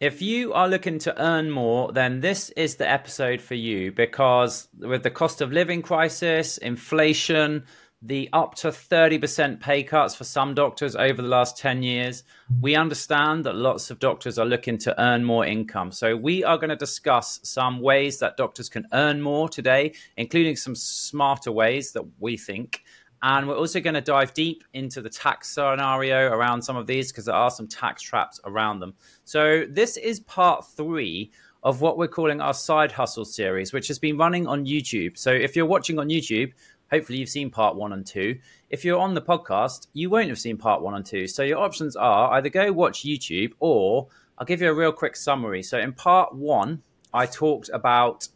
If you are looking to earn more, then this is the episode for you because with the cost of living crisis, inflation, the up to 30% pay cuts for some doctors over the last 10 years, we understand that lots of doctors are looking to earn more income. So, we are going to discuss some ways that doctors can earn more today, including some smarter ways that we think. And we're also going to dive deep into the tax scenario around some of these because there are some tax traps around them. So, this is part three of what we're calling our side hustle series, which has been running on YouTube. So, if you're watching on YouTube, hopefully you've seen part one and two. If you're on the podcast, you won't have seen part one and two. So, your options are either go watch YouTube or I'll give you a real quick summary. So, in part one, I talked about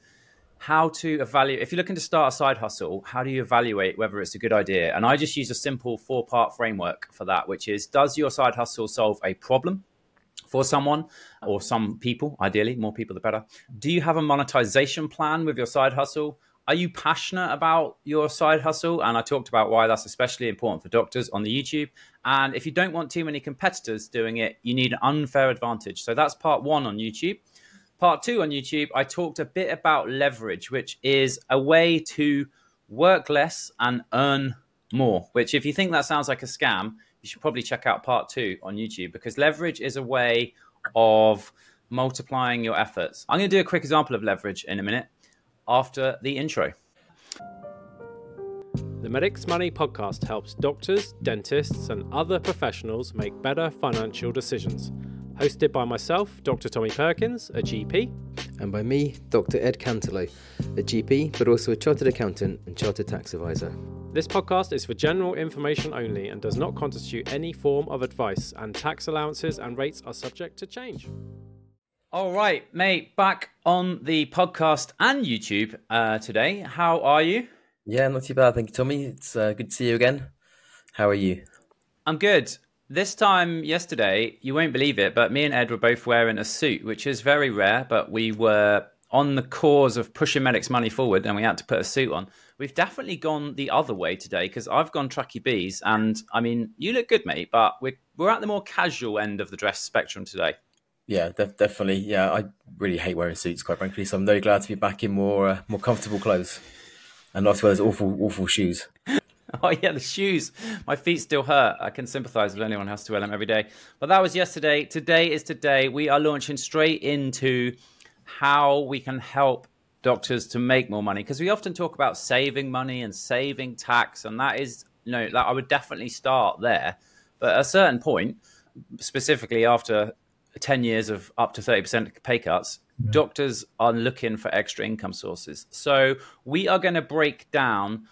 how to evaluate if you're looking to start a side hustle how do you evaluate whether it's a good idea? And i just use a simple four part framework for that which is does your side hustle solve a problem for someone or some people ideally more people the better? Do you have a monetization plan with your side hustle? Are you passionate about your side hustle? And i talked about why that's especially important for doctors on the youtube. And if you don't want too many competitors doing it you need an unfair advantage. So that's part one on youtube part two on YouTube, I talked a bit about leverage, which is a way to work less and earn more. Which, if you think that sounds like a scam, you should probably check out part two on YouTube because leverage is a way of multiplying your efforts. I'm going to do a quick example of leverage in a minute after the intro. The Medics Money podcast helps doctors, dentists, and other professionals make better financial decisions hosted by myself, Dr. Tommy Perkins, a GP. And by me, Dr. Ed Cantelo, a GP, but also a chartered accountant and chartered tax advisor. This podcast is for general information only and does not constitute any form of advice, and tax allowances and rates are subject to change. All right, mate, back on the podcast and YouTube uh, today. How are you? Yeah, not too bad. Thank you, Tommy. It's uh, good to see you again. How are you? I'm good. This time yesterday, you won't believe it, but me and Ed were both wearing a suit, which is very rare, but we were on the cause of pushing Medics money forward and we had to put a suit on. We've definitely gone the other way today because I've gone Truckee Bees and I mean, you look good, mate, but we're, we're at the more casual end of the dress spectrum today. Yeah, def- definitely. Yeah, I really hate wearing suits, quite frankly. So I'm very glad to be back in more uh, more comfortable clothes and not to wear those awful, awful shoes. Oh yeah, the shoes. My feet still hurt. I can sympathise with anyone who has to wear them every day. But that was yesterday. Today is today. We are launching straight into how we can help doctors to make more money because we often talk about saving money and saving tax, and that is you know that I would definitely start there. But at a certain point, specifically after ten years of up to thirty percent pay cuts, yeah. doctors are looking for extra income sources. So we are going to break down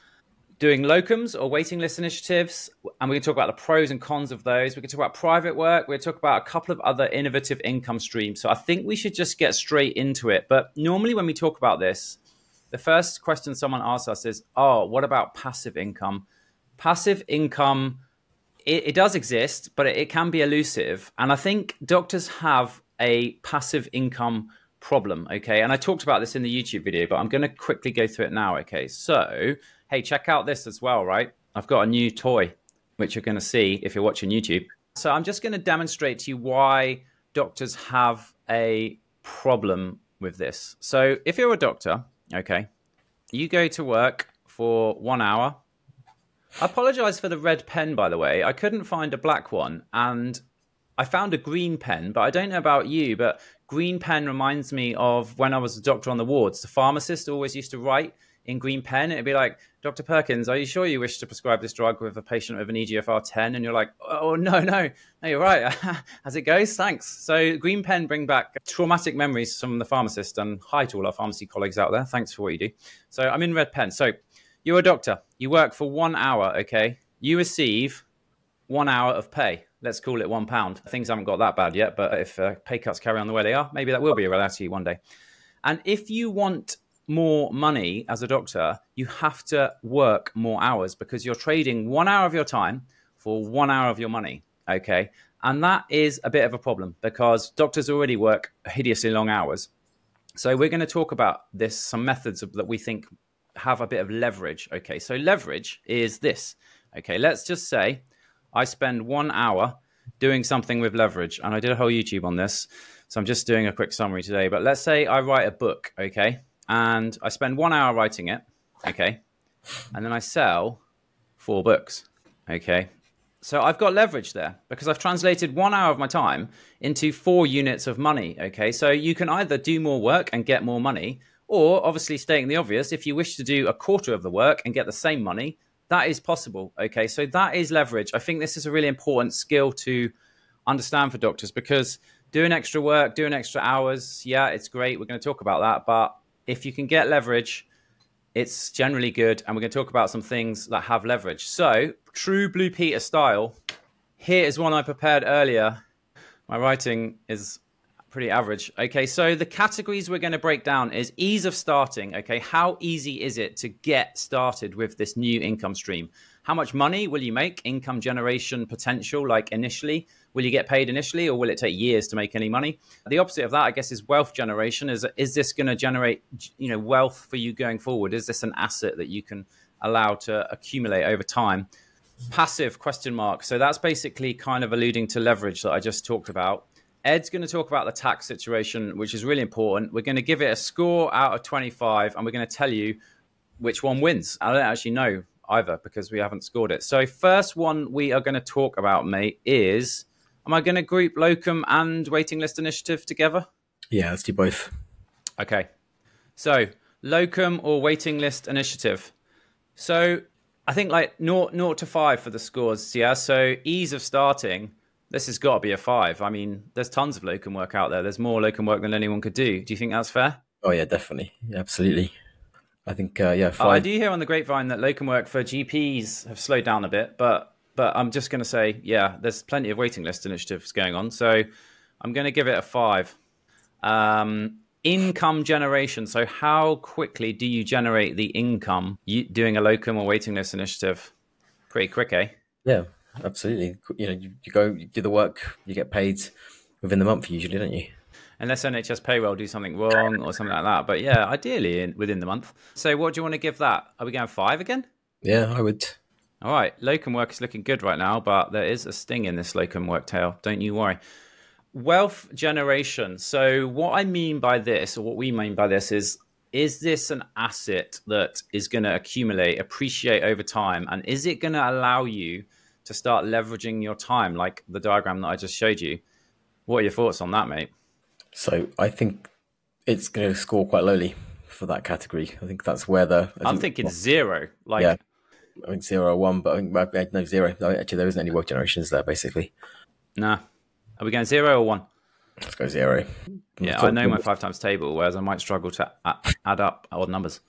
doing locums or waiting list initiatives, and we can talk about the pros and cons of those. We can talk about private work. We can talk about a couple of other innovative income streams. So I think we should just get straight into it. But normally, when we talk about this, the first question someone asks us is, "Oh, what about passive income?" Passive income, it, it does exist, but it, it can be elusive, and I think doctors have a passive income problem. Okay, and I talked about this in the YouTube video, but I'm going to quickly go through it now. Okay, so hey, check out this as well, right? I've got a new toy, which you're going to see if you're watching YouTube. So I'm just going to demonstrate to you why doctors have a problem with this. So if you're a doctor, okay, you go to work for one hour. I apologize for the red pen, by the way. I couldn't find a black one, and I found a green pen, but I don't know about you, but green pen reminds me of when I was a doctor on the wards. The pharmacist always used to write in green pen. It'd be like, Dr. Perkins, are you sure you wish to prescribe this drug with a patient with an EGFR 10? And you're like, oh, no, no, no, you're right. As it goes, thanks. So, green pen bring back traumatic memories from the pharmacist. And hi to all our pharmacy colleagues out there. Thanks for what you do. So, I'm in red pen. So, you're a doctor. You work for one hour, okay? You receive one hour of pay. Let's call it one pound. Things haven't got that bad yet, but if uh, pay cuts carry on the way they are, maybe that will be a reality one day. And if you want more money as a doctor, you have to work more hours because you're trading one hour of your time for one hour of your money. Okay. And that is a bit of a problem because doctors already work hideously long hours. So we're going to talk about this, some methods that we think have a bit of leverage. Okay. So leverage is this. Okay. Let's just say I spend one hour doing something with leverage and I did a whole YouTube on this. So I'm just doing a quick summary today. But let's say I write a book, okay, and I spend one hour writing it, okay, and then I sell four books, okay. So I've got leverage there because I've translated one hour of my time into four units of money, okay. So you can either do more work and get more money, or obviously stating the obvious, if you wish to do a quarter of the work and get the same money, that is possible, okay. So that is leverage. I think this is a really important skill to understand for doctors because doing extra work, doing extra hours, yeah, it's great. We're going to talk about that. But if you can get leverage, it's generally good. And we're going to talk about some things that have leverage. So, true Blue Peter style, here is one I prepared earlier. My writing is pretty average. Okay, so the categories we're going to break down is ease of starting. Okay, how easy is it to get started with this new income stream? How much money will you make? Income generation potential, like initially will you get paid initially or will it take years to make any money? The opposite of that i guess is wealth generation. Is is this going to generate you know wealth for you going forward? Is this an asset that you can allow to accumulate over time? Passive question mark. So that's basically kind of alluding to leverage that i just talked about. Ed's going to talk about the tax situation which is really important. We're going to give it a score out of 25 and we're going to tell you which one wins. I don't actually know either because we haven't scored it. So first one we are going to talk about mate is Am I going to group locum and waiting list initiative together? Yeah, let's do both. Okay. So, locum or waiting list initiative. So, I think like naught, naught to five for the scores. Yeah. So, ease of starting, this has got to be a five. I mean, there's tons of locum work out there. There's more locum work than anyone could do. Do you think that's fair? Oh, yeah, definitely. Yeah, absolutely. I think, uh, yeah, five. Oh, I do hear on the grapevine that locum work for GPs have slowed down a bit, but but I'm just going to say, yeah, there's plenty of waiting list initiatives going on. So I'm going to give it a five. Um, income generation. So how quickly do you generate the income you, doing a locum or waiting list initiative? Pretty quick, eh? Yeah, absolutely. You know, you, you go, you do the work, you get paid within the month usually, don't you? Unless NHS payroll do something wrong or something like that. But yeah, ideally in, within the month. So what do you want to give that? Are we going five again? Yeah, I would. All right, locum work is looking good right now, but there is a sting in this locum work tail. Don't you worry. Wealth generation. So, what I mean by this, or what we mean by this, is is this an asset that is going to accumulate, appreciate over time, and is it going to allow you to start leveraging your time, like the diagram that I just showed you? What are your thoughts on that, mate? So, I think it's going to score quite lowly for that category. I think that's where the. I am thinking well, zero. Like, yeah. I think zero or one, but I think no zero. Actually, there isn't any work generations there, basically. Nah. Are we going zero or one? Let's go zero. Yeah, I know my five times table, whereas I might struggle to add up odd numbers.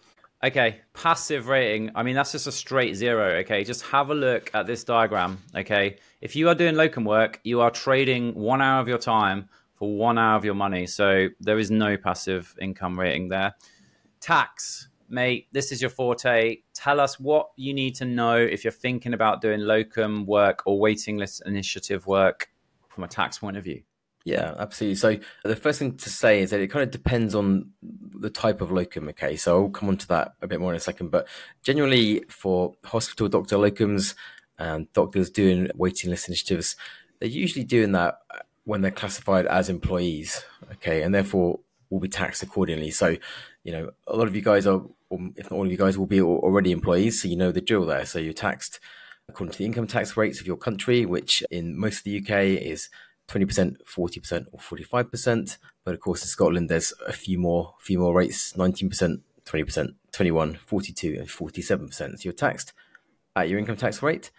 Okay, passive rating. I mean, that's just a straight zero. Okay, just have a look at this diagram. Okay, if you are doing locum work, you are trading one hour of your time for one hour of your money. So there is no passive income rating there. Tax mate, this is your forte. Tell us what you need to know if you're thinking about doing locum work or waiting list initiative work from a tax point of view. Yeah, absolutely. So the first thing to say is that it kind of depends on the type of locum. Okay, so I'll come on to that a bit more in a second. But generally, for hospital doctor locums and doctors doing waiting list initiatives, they're usually doing that when they're classified as employees. Okay, and therefore will be taxed accordingly. So, you know, a lot of you guys are if not all of you guys will be already employees, so you know the drill there. So you're taxed according to the income tax rates of your country, which in most of the UK is 20%, 40%, or 45%. But of course, in Scotland, there's a few more, few more rates 19%, 20%, 21, 42, and 47%. So you're taxed at your income tax rate.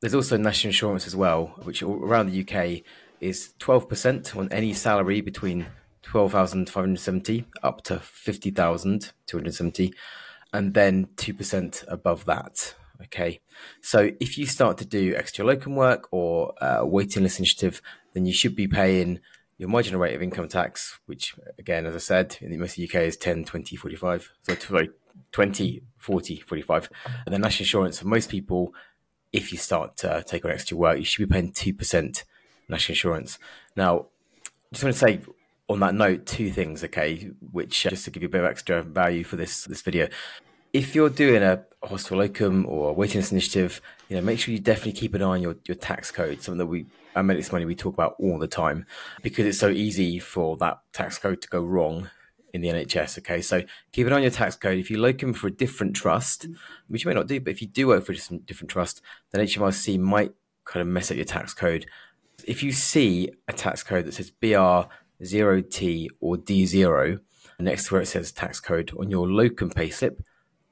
There's also national insurance as well, which around the UK is 12% on any salary between 12,570 up to 50,270 and then 2% above that. Okay. So if you start to do extra locum work or uh, waiting list initiative, then you should be paying your marginal rate of income tax, which again, as I said, in most of the UK is 10, 20, 45. So sorry, 20, 40, 45. And then national insurance for most people, if you start to take on extra work, you should be paying 2% national insurance. Now, just want to say on that note, two things, okay, which uh, just to give you a bit of extra value for this this video. If you're doing a hospital locum or a waiting list initiative, you know, make sure you definitely keep an eye on your, your tax code, something that we at Medics Money we talk about all the time because it's so easy for that tax code to go wrong in the NHS. Okay, so keep an eye on your tax code. If you locum for a different trust, which you may not do, but if you do work for a different, trust, then HMRC might kind of mess up your tax code. If you see a tax code that says BR0T or D0 next to where it says tax code on your locum payslip,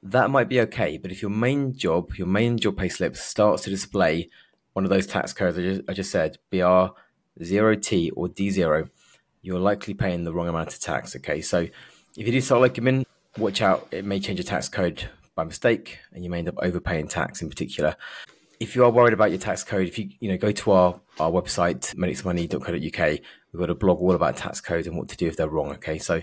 that might be okay. But if your main job, your main job payslip starts to display one of those tax codes I just, I just said, BR0T or D0, you're likely paying the wrong amount of tax. Okay, so if you do start locum watch out. It may change your tax code by mistake, and you may end up overpaying tax in particular. If you are worried about your tax code, if you you know go to our, our website medicsmoney.co.uk, we've got a blog all about tax codes and what to do if they're wrong. Okay, so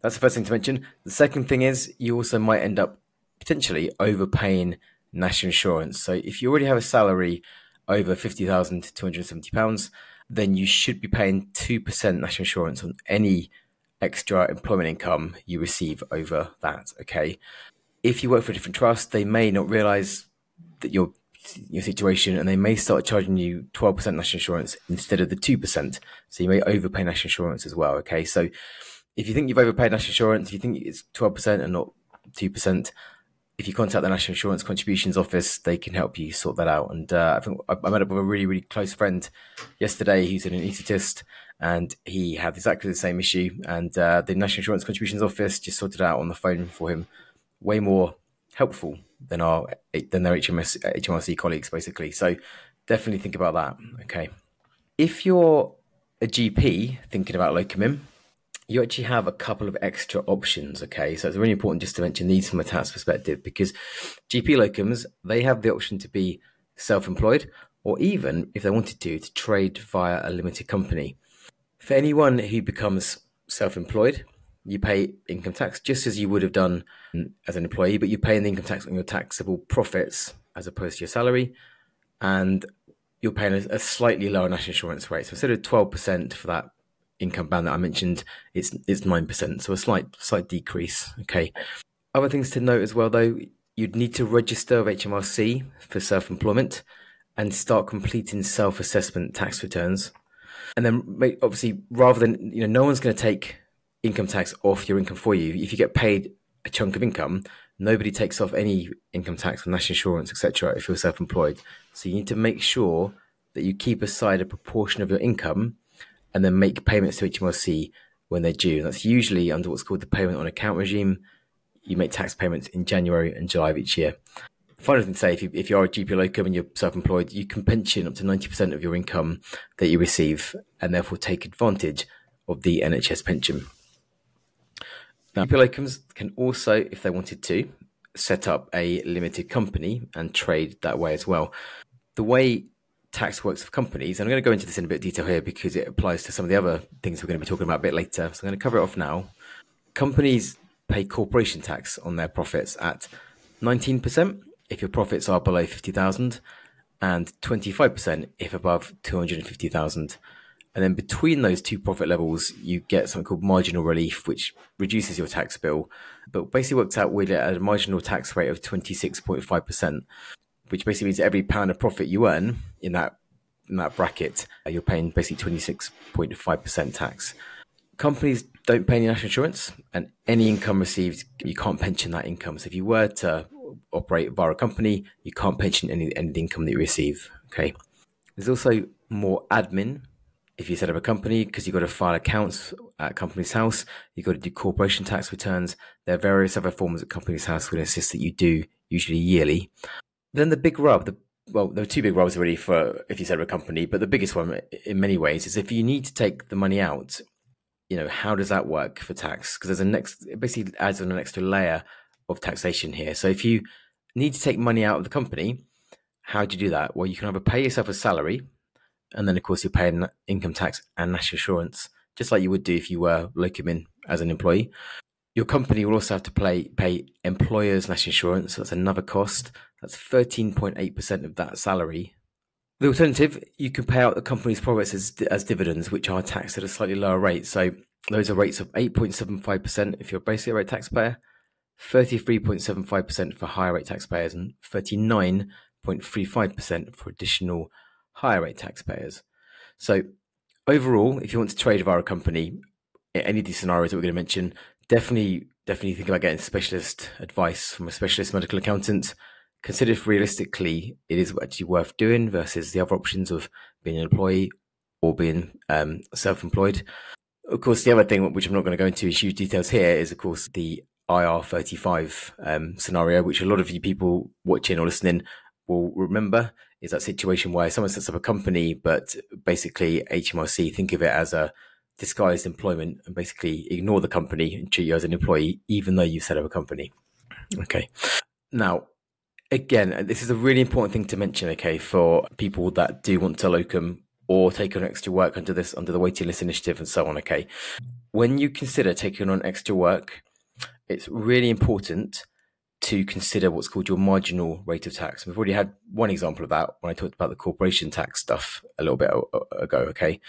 that's the first thing to mention. The second thing is you also might end up potentially overpaying national insurance. So if you already have a salary over fifty thousand two hundred and seventy pounds, then you should be paying two percent national insurance on any extra employment income you receive over that. Okay. If you work for a different trust, they may not realize that your your situation and they may start charging you 12% national insurance instead of the 2%. So you may overpay national insurance as well. Okay. So if you think you've overpaid national insurance, if you think it's 12% and not 2%, if you contact the National Insurance Contributions Office, they can help you sort that out. And uh, I think I, I met up with a really, really close friend yesterday. He's an anaesthetist and he had exactly the same issue. And uh, the National Insurance Contributions Office just sorted out on the phone for him. Way more helpful than our than their HMS, HMRC colleagues, basically. So definitely think about that. Okay. If you're a GP thinking about locum you actually have a couple of extra options. Okay, so it's really important just to mention these from a tax perspective because GP locums they have the option to be self-employed or even if they wanted to to trade via a limited company. For anyone who becomes self-employed, you pay income tax just as you would have done as an employee, but you pay an income tax on your taxable profits as opposed to your salary, and you're paying a, a slightly lower national insurance rate. So instead of twelve percent for that income band that I mentioned, it's it's nine percent, so a slight slight decrease. Okay. Other things to note as well, though, you'd need to register with HMRC for self-employment and start completing self-assessment tax returns. And then, obviously, rather than you know, no one's going to take income tax off your income for you. If you get paid a chunk of income, nobody takes off any income tax on national insurance, etc. If you're self-employed, so you need to make sure that you keep aside a proportion of your income and then make payments to HMRC when they're due. And that's usually under what's called the payment on account regime. You make tax payments in January and July of each year. Final thing to say, if you, if you are a GP locum and you're self-employed, you can pension up to 90% of your income that you receive and therefore take advantage of the NHS pension. GP locums can also, if they wanted to, set up a limited company and trade that way as well. The way tax works for companies. And I'm going to go into this in a bit of detail here because it applies to some of the other things we're going to be talking about a bit later. So I'm going to cover it off now. Companies pay corporation tax on their profits at 19% if your profits are below 50,000 and 25% if above 250,000. And then between those two profit levels, you get something called marginal relief, which reduces your tax bill, but basically works out with a marginal tax rate of 26.5% which basically means every pound of profit you earn in that in that bracket, uh, you're paying basically twenty six point five percent tax. Companies don't pay any national insurance, and any income received, you can't pension that income. So if you were to operate via a company, you can't pension any any income that you receive. Okay. There's also more admin if you set up a company because you've got to file accounts at Companies House, you've got to do corporation tax returns. There are various other forms that Companies House will insist that you do, usually yearly. Then the big rub, the well, there are two big rubs really for if you set up a company, but the biggest one in many ways is if you need to take the money out, you know, how does that work for tax? Because there's a next, it basically adds on an extra layer of taxation here. So if you need to take money out of the company, how do you do that? Well, you can either pay yourself a salary, and then of course you're paying income tax and national insurance, just like you would do if you were locum as an employee. Your company will also have to pay pay employers' national insurance. So that's another cost. That's 13.8% of that salary. The alternative, you can pay out the company's profits as, as dividends, which are taxed at a slightly lower rate. So those are rates of 8.75% if you're a basic rate taxpayer, 33.75% for higher rate taxpayers, and 39.35% for additional higher rate taxpayers. So, overall, if you want to trade via a company, any of these scenarios that we're going to mention, definitely, definitely think about getting specialist advice from a specialist medical accountant. Consider if realistically it is actually worth doing versus the other options of being an employee or being um, self-employed. Of course, the other thing, which I'm not going to go into in huge details here, is of course the IR35 um, scenario, which a lot of you people watching or listening will remember is that situation where someone sets up a company, but basically HMRC think of it as a disguised employment and basically ignore the company and treat you as an employee, even though you set up a company. Okay. Now, again, this is a really important thing to mention, okay, for people that do want to locum or take on extra work under this, under the waiting list initiative and so on, okay. When you consider taking on extra work, it's really important to consider what's called your marginal rate of tax. We've already had one example of that when I talked about the corporation tax stuff a little bit ago. Okay.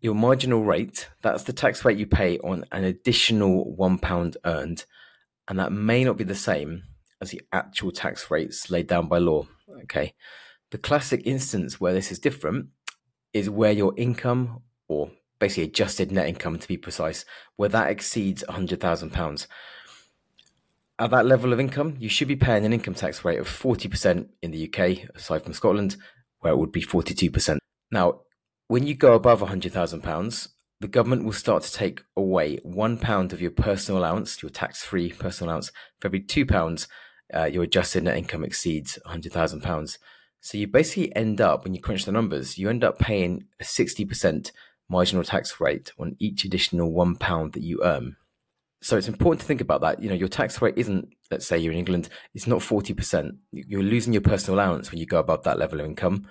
Your marginal rate, that's the tax rate you pay on an additional one pound earned. And that may not be the same as the actual tax rates laid down by law. Okay. The classic instance where this is different is where your income or basically adjusted net income to be precise, where that exceeds £100,000 at that level of income, you should be paying an income tax rate of 40% in the UK, aside from Scotland, where it would be 42%. Now, when you go above £100,000, the government will start to take away £1 of your personal allowance, your tax free personal allowance, for every £2 uh, your adjusted net income exceeds £100,000. So you basically end up, when you crunch the numbers, you end up paying a 60% marginal tax rate on each additional £1 that you earn so it's important to think about that. You know, your tax rate isn't, let's say you're in England, it's not 40%. You're losing your personal allowance when you go above that level of income.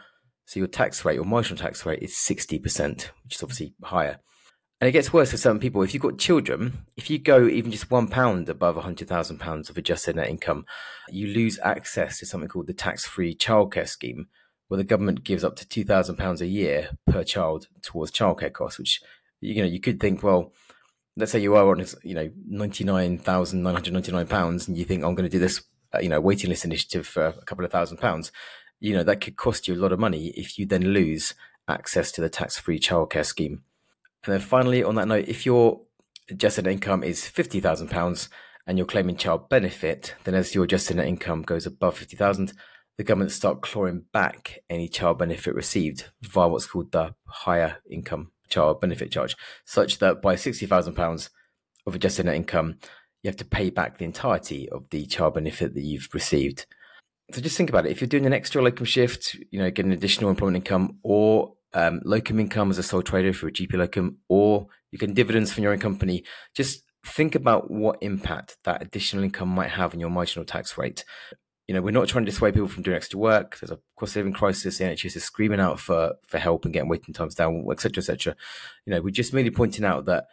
So your tax rate, your marginal tax rate is 60%, which is obviously higher. And it gets worse for certain people. If you've got children, if you go even just one pound above £100,000 of adjusted net income, you lose access to something called the tax free childcare scheme, where the government gives up to £2,000 a year per child towards childcare costs, which, you know, you could think, well, let's say you are on you know ninety nine thousand nine hundred ninety nine pounds, and you think I'm going to do this uh, you know waiting list initiative for a couple of thousand pounds, you know that could cost you a lot of money if you then lose access to the tax free childcare scheme. And then finally, on that note, if your adjusted income is fifty thousand pounds and you're claiming child benefit, then as your adjusted net income goes above fifty thousand, the government start clawing back any child benefit received via what's called the higher income child benefit charge, such that by £60,000 of adjusted net income, you have to pay back the entirety of the child benefit that you've received. So just think about it. If you're doing an extra locum shift, you know, getting additional employment income or um, locum income as a sole trader for a GP locum, or you can dividends from your own company, just think about what impact that additional income might have on your marginal tax rate you know, we're not trying to dissuade people from doing extra work. There's a cost living crisis. The NHS is screaming out for for help and getting waiting times down, etc., etc. You know, we're just merely pointing out that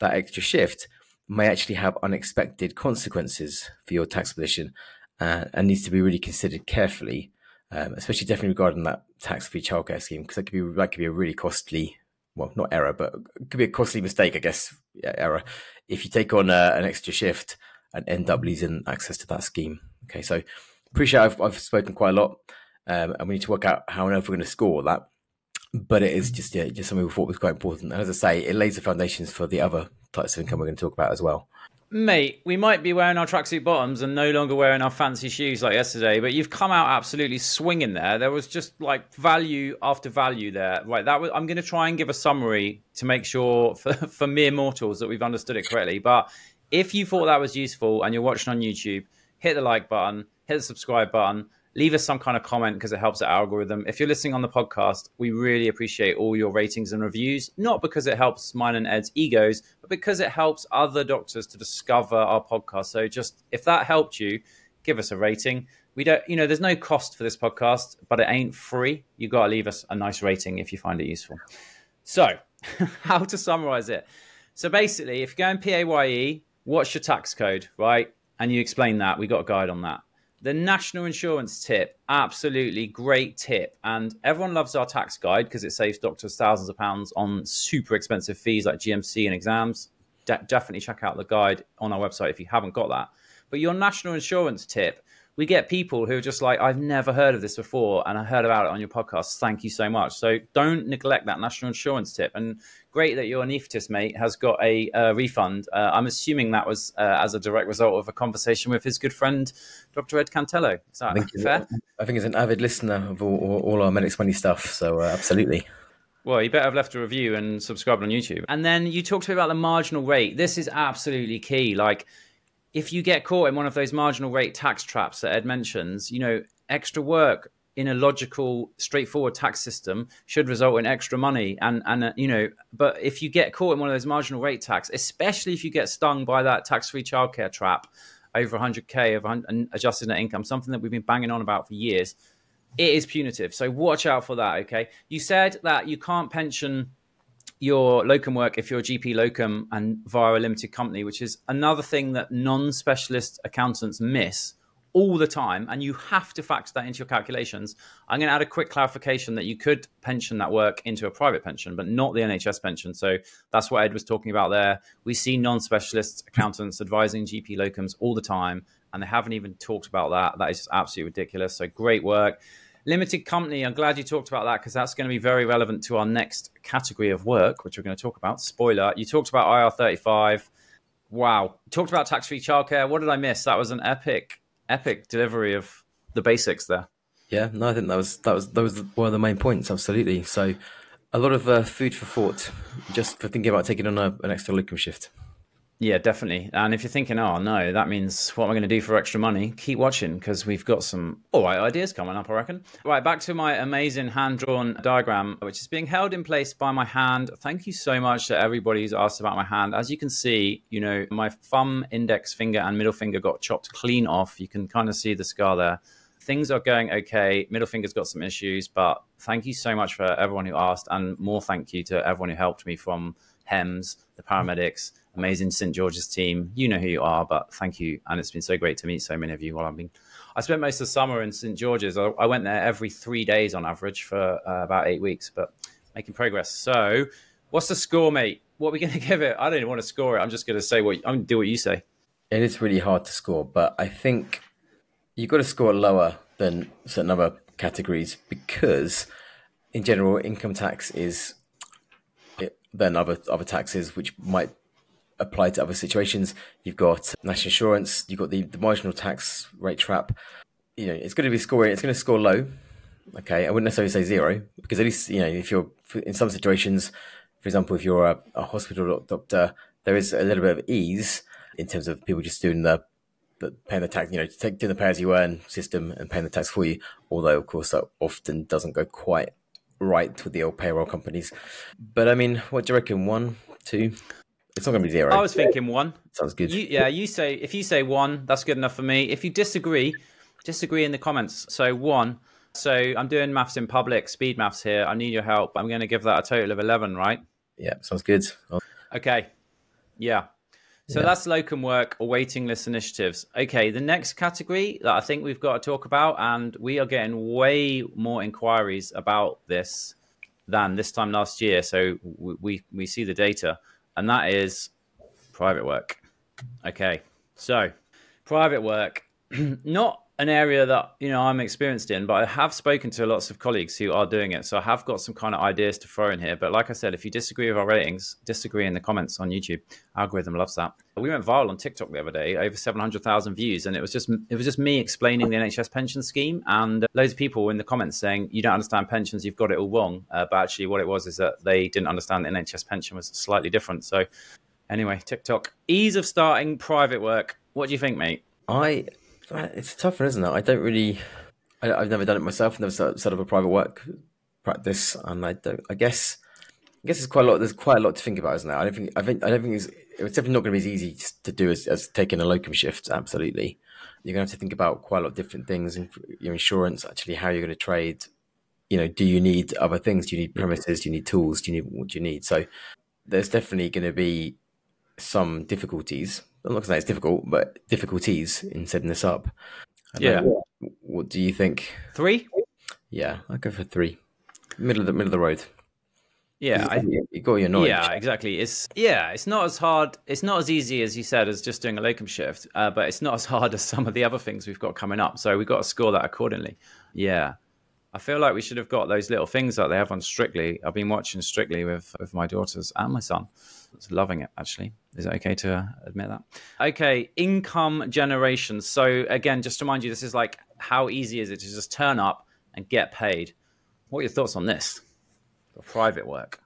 that extra shift may actually have unexpected consequences for your tax position uh, and needs to be really considered carefully, um, especially definitely regarding that tax-free childcare scheme because that could be that could be a really costly, well, not error, but it could be a costly mistake, I guess, yeah, error if you take on uh, an extra shift and end up losing access to that scheme. Okay, so appreciate I've, I've spoken quite a lot, um, and we need to work out how on earth we're going to score that. But it is just yeah, just something we thought was quite important. And as I say, it lays the foundations for the other types of income we're going to talk about as well. Mate, we might be wearing our tracksuit bottoms and no longer wearing our fancy shoes like yesterday, but you've come out absolutely swinging there. There was just like value after value there. Right, that was. I'm going to try and give a summary to make sure for, for mere mortals that we've understood it correctly. But if you thought that was useful and you're watching on YouTube, hit the like button hit the subscribe button, leave us some kind of comment because it helps the algorithm. If you're listening on the podcast, we really appreciate all your ratings and reviews, not because it helps mine and Ed's egos, but because it helps other doctors to discover our podcast. So just if that helped you, give us a rating. We don't, you know, there's no cost for this podcast, but it ain't free. You got to leave us a nice rating if you find it useful. So, how to summarize it? So basically, if you're going PAYE, what's your tax code, right? And you explain that. We got a guide on that. The national insurance tip, absolutely great tip. And everyone loves our tax guide because it saves doctors thousands of pounds on super expensive fees like GMC and exams. De- definitely check out the guide on our website if you haven't got that. But your national insurance tip, we get people who are just like, I've never heard of this before, and I heard about it on your podcast. Thank you so much. So don't neglect that national insurance tip. And great that your anaesthetist mate has got a uh, refund. Uh, I'm assuming that was uh, as a direct result of a conversation with his good friend, Dr. Ed Cantelo. Is that I think, fair? I think he's an avid listener of all, all, our Medics Money stuff. So uh, absolutely. Well, you better have left a review and subscribed on YouTube. And then you talked to me about the marginal rate. This is absolutely key. Like, if you get caught in one of those marginal rate tax traps that Ed mentions, you know, extra work in a logical, straightforward tax system should result in extra money. And and uh, you know, but if you get caught in one of those marginal rate tax, especially if you get stung by that tax-free childcare trap over 100k of adjusted net income, something that we've been banging on about for years, it is punitive. So watch out for that. Okay, you said that you can't pension your locum work if you're a GP locum and via a limited company, which is another thing that non specialist accountants miss all the time. And you have to factor that into your calculations. I'm going to add a quick clarification that you could pension that work into a private pension, but not the NHS pension. So that's what Ed was talking about there. We see non specialist accountants advising GP locums all the time, and they haven't even talked about that. That is just absolutely ridiculous. So great work. Limited company, I'm glad you talked about that because that's going to be very relevant to our next category of work, which we're going to talk about. Spoiler, you talked about IR35. Wow. Talked about tax free childcare. What did I miss? That was an epic, epic delivery of the basics there. Yeah, no, I think that was that was those were one of the main points. Absolutely. So, a lot of uh, food for thought, just for thinking about taking on a, an extra locum shift. Yeah, definitely. And if you're thinking, oh no, that means what am I going to do for extra money? Keep watching because we've got some all right ideas coming up, I reckon. Right, back to my amazing hand drawn diagram, which is being held in place by my hand. Thank you so much to everybody who's asked about my hand. As you can see, you know, my thumb, index finger, and middle finger got chopped clean off. You can kind of see the scar there. Things are going okay. Middle finger's got some issues, but thank you so much for everyone who asked, and more thank you to everyone who helped me from HEMS, the paramedics amazing St George's team. You know who you are, but thank you. And it's been so great to meet so many of you while I've been. I spent most of the summer in St George's. I, I went there every three days on average for uh, about eight weeks, but making progress. So, what's the score, mate? What are we going to give it? I don't even want to score it. I'm just going to say what I'm do what you say. It is really hard to score, but I think you've got to score lower than certain other categories because, in general, income tax is than other other taxes, which might apply to other situations. You've got national insurance, you've got the, the marginal tax rate trap. You know, it's going to be scoring, it's going to score low. Okay. I wouldn't necessarily say zero because at least, you know, if you're in some situations, for example, if you're a, a hospital doctor, there is a little bit of ease in terms of people just doing the, the paying the tax, you know, take, doing the pay as you earn system and paying the tax for you. Although, of course, that often doesn't go quite right with the old payroll companies. But I mean, what do you reckon? One, two? It's not going to be zero. I was thinking one. Sounds good. You, yeah, you say if you say one, that's good enough for me. If you disagree, disagree in the comments. So one. So I'm doing maths in public, speed maths here. I need your help. I'm going to give that a total of eleven, right? Yeah, sounds good. Okay. Yeah. So yeah. that's locum work or waiting list initiatives. Okay, the next category that I think we've got to talk about, and we are getting way more inquiries about this than this time last year. So we we, we see the data and that is private work. Okay, so private work, not an area that you know I'm experienced in, but I have spoken to lots of colleagues who are doing it. So I have got some kind of ideas to throw in here. But like I said, if you disagree with our ratings, disagree in the comments on YouTube. Algorithm loves that. We went viral on TikTok the other day, over seven hundred thousand views, and it was just it was just me explaining the NHS pension scheme, and loads of people in the comments saying you don't understand pensions, you've got it all wrong. Uh, but actually, what it was is that they didn't understand the NHS pension was slightly different. So anyway, TikTok ease of starting private work. What do you think, mate? I Uh, it's a tough one, isn't it? I don't really. I, have never done it myself. I've Never set up a private work practice, and I don't. I guess. I guess there's quite a lot. There's quite a lot to think about, isn't there? I don't think. I think. I don't think it's. It's definitely not going to be as easy to do as, as taking a locum shift. Absolutely, you're going to have to think about quite a lot of different things. Your insurance, actually, how you're going to trade. You know, do you need other things? Do you need premises? Do you need tools? Do you need what do you need? So, there's definitely going to be some difficulties I'm not saying it's difficult, but difficulties in setting this up. Yeah. Know, what do you think? Three? Yeah, I go for three. Middle of the middle of the road. Yeah, I, you got your knowledge. Yeah, exactly. It's yeah, it's not as hard. It's not as easy as you said as just doing a locum shift, uh, but it's not as hard as some of the other things we've got coming up. So we've got to score that accordingly. Yeah, I feel like we should have got those little things that they have on Strictly. I've been watching Strictly with with my daughters and my son. It's loving it actually. Is it okay to uh, admit that? Okay, income generation. So again, just to remind you, this is like how easy is it to just turn up and get paid? What are your thoughts on this? For private work.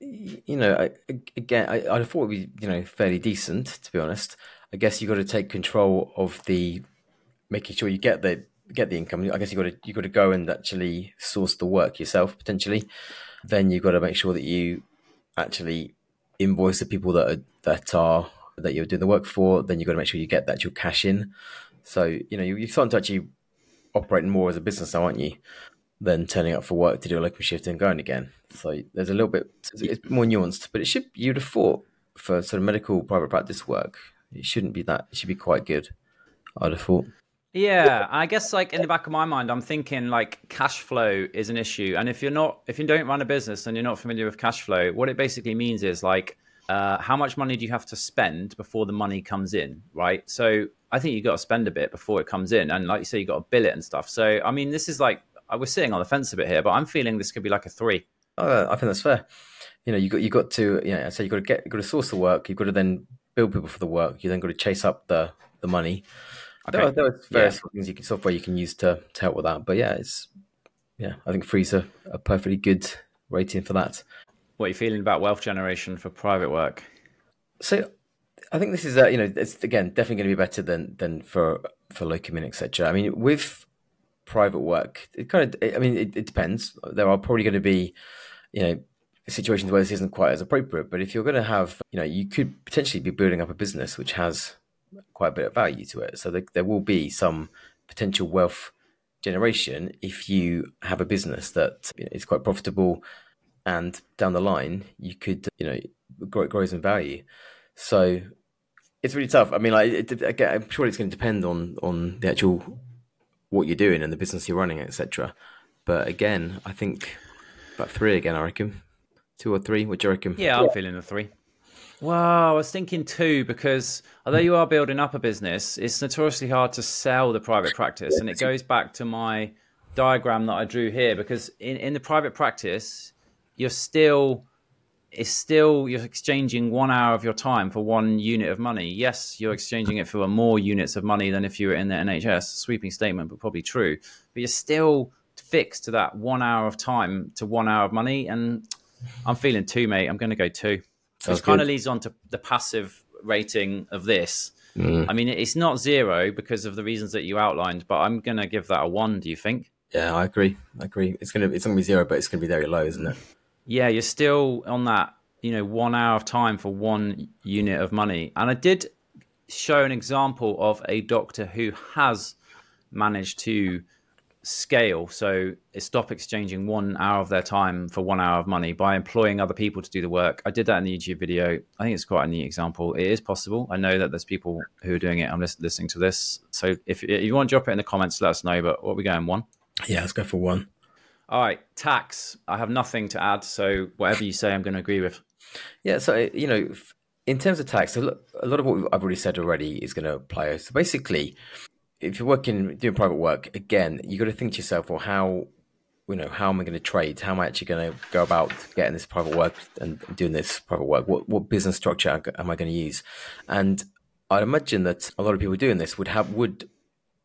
You know, I, again, I, I thought it'd be you know fairly decent to be honest. I guess you've got to take control of the making sure you get the get the income. I guess you've got to you've got to go and actually source the work yourself potentially. Then you've got to make sure that you actually invoice the people that are that are that you're doing the work for. Then you've got to make sure you get that your cash in. So you know you, you're starting to actually operate more as a business now, aren't you? Than turning up for work to do a local shift and going again. So there's a little bit it's more nuanced, but it should you'd have thought for sort of medical private practice work, it shouldn't be that. It should be quite good. I'd have thought. Yeah, I guess like in the back of my mind, I'm thinking like cash flow is an issue, and if you're not, if you don't run a business and you're not familiar with cash flow, what it basically means is like, uh, how much money do you have to spend before the money comes in, right? So I think you got to spend a bit before it comes in, and like you say, you got to bill it and stuff. So I mean, this is like I was sitting on the fence a bit here, but I'm feeling this could be like a three. Oh, I think that's fair. You know, you got you got to yeah. So you got to get you got to source the work. You've got to then build people for the work. You then got to chase up the the money. Okay. There, are, there are various yeah. things you can software you can use to, to help with that. But yeah, it's yeah, I think three's a, a perfectly good rating for that. What are you feeling about wealth generation for private work? So I think this is uh, you know it's again definitely going to be better than than for for locum etc. I mean with private work, it kind of I mean it, it depends. There are probably going to be you know situations where this isn't quite as appropriate. But if you're going to have you know you could potentially be building up a business which has quite a bit of value to it. So there, there will be some potential wealth generation if you have a business that you know, is quite profitable and down the line you could you know grow, it grows in value. So it's really tough. I mean like it, again i'm sure it's going to depend on on the actual what you're doing and the business you're running etc but again i think about three again i reckon. Two or three what do you reckon? Yeah i'm yeah. feeling a three well, I was thinking too, because although you are building up a business, it's notoriously hard to sell the private practice. And it goes back to my diagram that I drew here, because in, in the private practice, you're still it's still you're exchanging one hour of your time for one unit of money. Yes, you're exchanging it for more units of money than if you were in the NHS. Sweeping statement, but probably true. But you're still fixed to that one hour of time to one hour of money. And I'm feeling two, mate. I'm going to go two. So it kind of leads on to the passive rating of this. Mm. I mean, it's not zero because of the reasons that you outlined, but I'm going to give that a one. Do you think? Yeah, I agree. I agree. It's gonna it's gonna be zero, but it's gonna be very low, isn't it? Yeah, you're still on that. You know, one hour of time for one unit of money, and I did show an example of a doctor who has managed to scale. So stop exchanging one hour of their time for one hour of money by employing other people to do the work. I did that in the YouTube video. I think it's quite a neat example. It is possible. I know that there's people who are doing it. I'm listening to this. So if, if you want to drop it in the comments, let us know. But what are we going one? Yeah, let's go for one. All right, tax. I have nothing to add. So whatever you say, I'm going to agree with. Yeah. So you know, in terms of tax, a lot of what I've already said already is going to apply. So basically, if you're working doing private work, again, you got to think to yourself, well, how you know how am I going to trade? How am I actually going to go about getting this private work and doing this private work? What what business structure am I going to use? And I'd imagine that a lot of people doing this would have would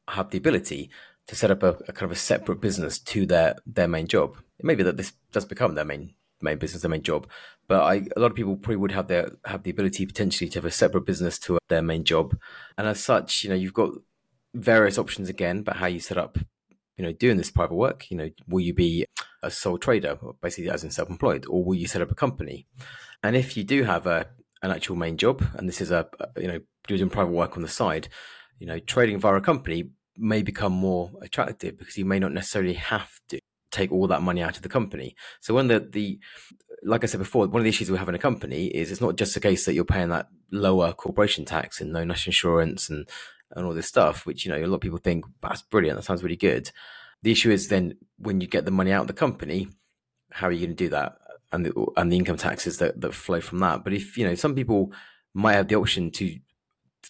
have the ability to set up a, a kind of a separate business to their their main job. It may be that this does become their main main business, their main job. But I, a lot of people probably would have their have the ability potentially to have a separate business to their main job, and as such, you know, you've got various options again, but how you set up, you know, doing this private work. You know, will you be a sole trader, basically as in self-employed, or will you set up a company? And if you do have a an actual main job, and this is a, you know doing private work on the side, you know, trading via a company may become more attractive because you may not necessarily have to take all that money out of the company. So when the the like I said before, one of the issues we have in a company is it's not just a case that you're paying that lower corporation tax and no national insurance and and all this stuff, which, you know, a lot of people think that's brilliant. That sounds really good. The issue is then when you get the money out of the company, how are you going to do that? and the and the income taxes that, that flow from that. But if you know some people might have the option to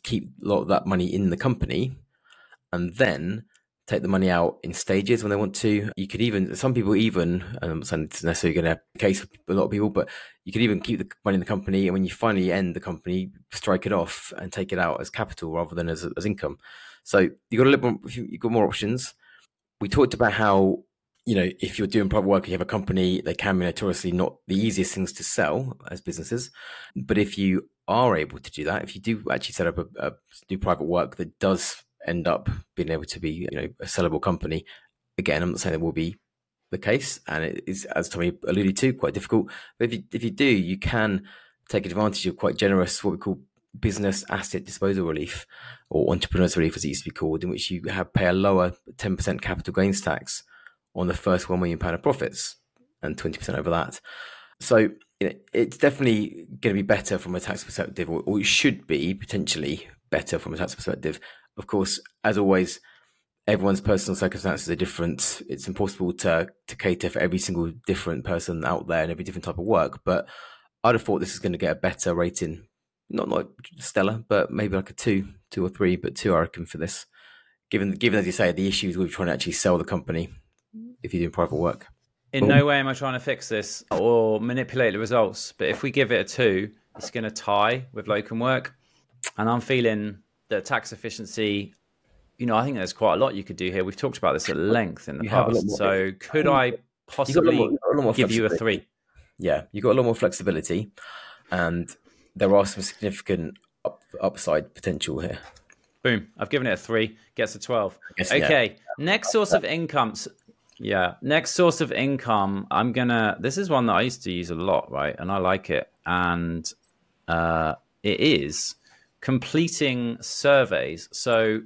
keep a lot of that money in the company and then take the money out in stages when they want to. You could even some people even um, and I'm not saying it's necessarily going to case for a lot of people, but you could even keep the money in the company and when you finally end the company, strike it off and take it out as capital rather than as, as income. So you've got a little more, you got more options. We talked about how you know if you're doing private work, you have a company, they can be notoriously not the easiest things to sell as businesses. But if you are able to do that, if you do actually set up a, a do private work that does end up being able to be you know a sellable company, again, I'm not saying that will be the case, and it is as Tommy alluded to quite difficult. But if you if you do, you can take advantage of quite generous what we call business asset disposal relief or entrepreneurs relief as it used to be called, in which you have pay a lower 10% capital gains tax on the first one million pound of profits and 20% over that. So you know, it's definitely going to be better from a tax perspective, or, or it should be potentially better from a tax perspective. Of course, as always, everyone's personal circumstances are different. It's impossible to to cater for every single different person out there and every different type of work. But I'd have thought this is going to get a better rating not like stellar, but maybe like a two, two or three, but two I reckon for this. Given given as you say the issues with trying to actually sell the company if you're doing private work. In no way am I trying to fix this or manipulate the results, but if we give it a two, it's going to tie with locum work, and I'm feeling that tax efficiency. You know, I think there's quite a lot you could do here. We've talked about this at length in the You have a lot past. So could I You possibly lot more- give you a three? Yeah, you got a lot more flexibility, and there are some significant up, upside potential here. Boom. I've given it a three. Gets a 12. guess, yeah. okay. Next source of income. Yeah. Next source of income. I'm going to. This is one that I used to use a lot, right? And I like it. And uh, it is completing surveys. So,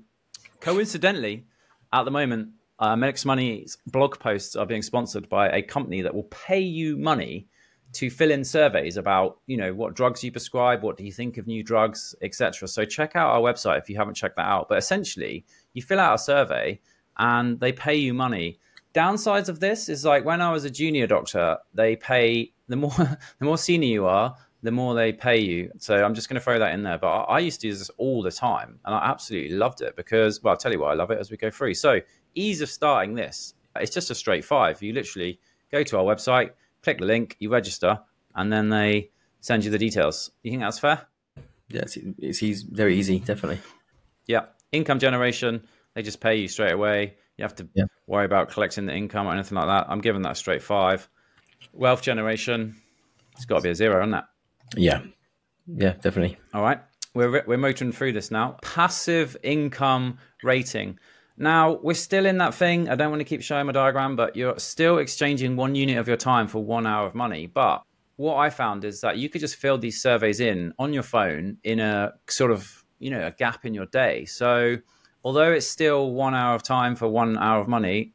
coincidentally, at the moment, uh, Medics Money's blog posts are being sponsored by a company that will pay you money to fill in surveys about you know what drugs you prescribe what do you think of new drugs etc so check out our website if you haven't checked that out. But essentially you fill out a survey and they pay you money. Downsides of this is like when i was a junior doctor they pay the more the more senior you are the more they pay you so i'm just going to throw that in there but I, I used to use this all the time and i absolutely loved it because well i'll tell you why i love it as we go through so ease of starting this it's just a straight five you literally go to our website click the link, you register, and then they send you the details. You think that's fair? Yeah, it's, it's easy, very easy, definitely. Yeah. Income generation, they just pay you straight away. You have to Yeah. worry about collecting the income or anything like that. I'm giving that a straight five. Wealth generation, it's got to be a zero, isn't it? Yeah, yeah, definitely. All right. We're, we're motoring through this now. Passive income rating. Now, we're still in that thing. I don't want to keep showing my diagram, but you're still exchanging one unit of your time for one hour of money. But what I found is that you could just fill these surveys in on your phone in a sort of, you know, a gap in your day. So, although it's still one hour of time for one hour of money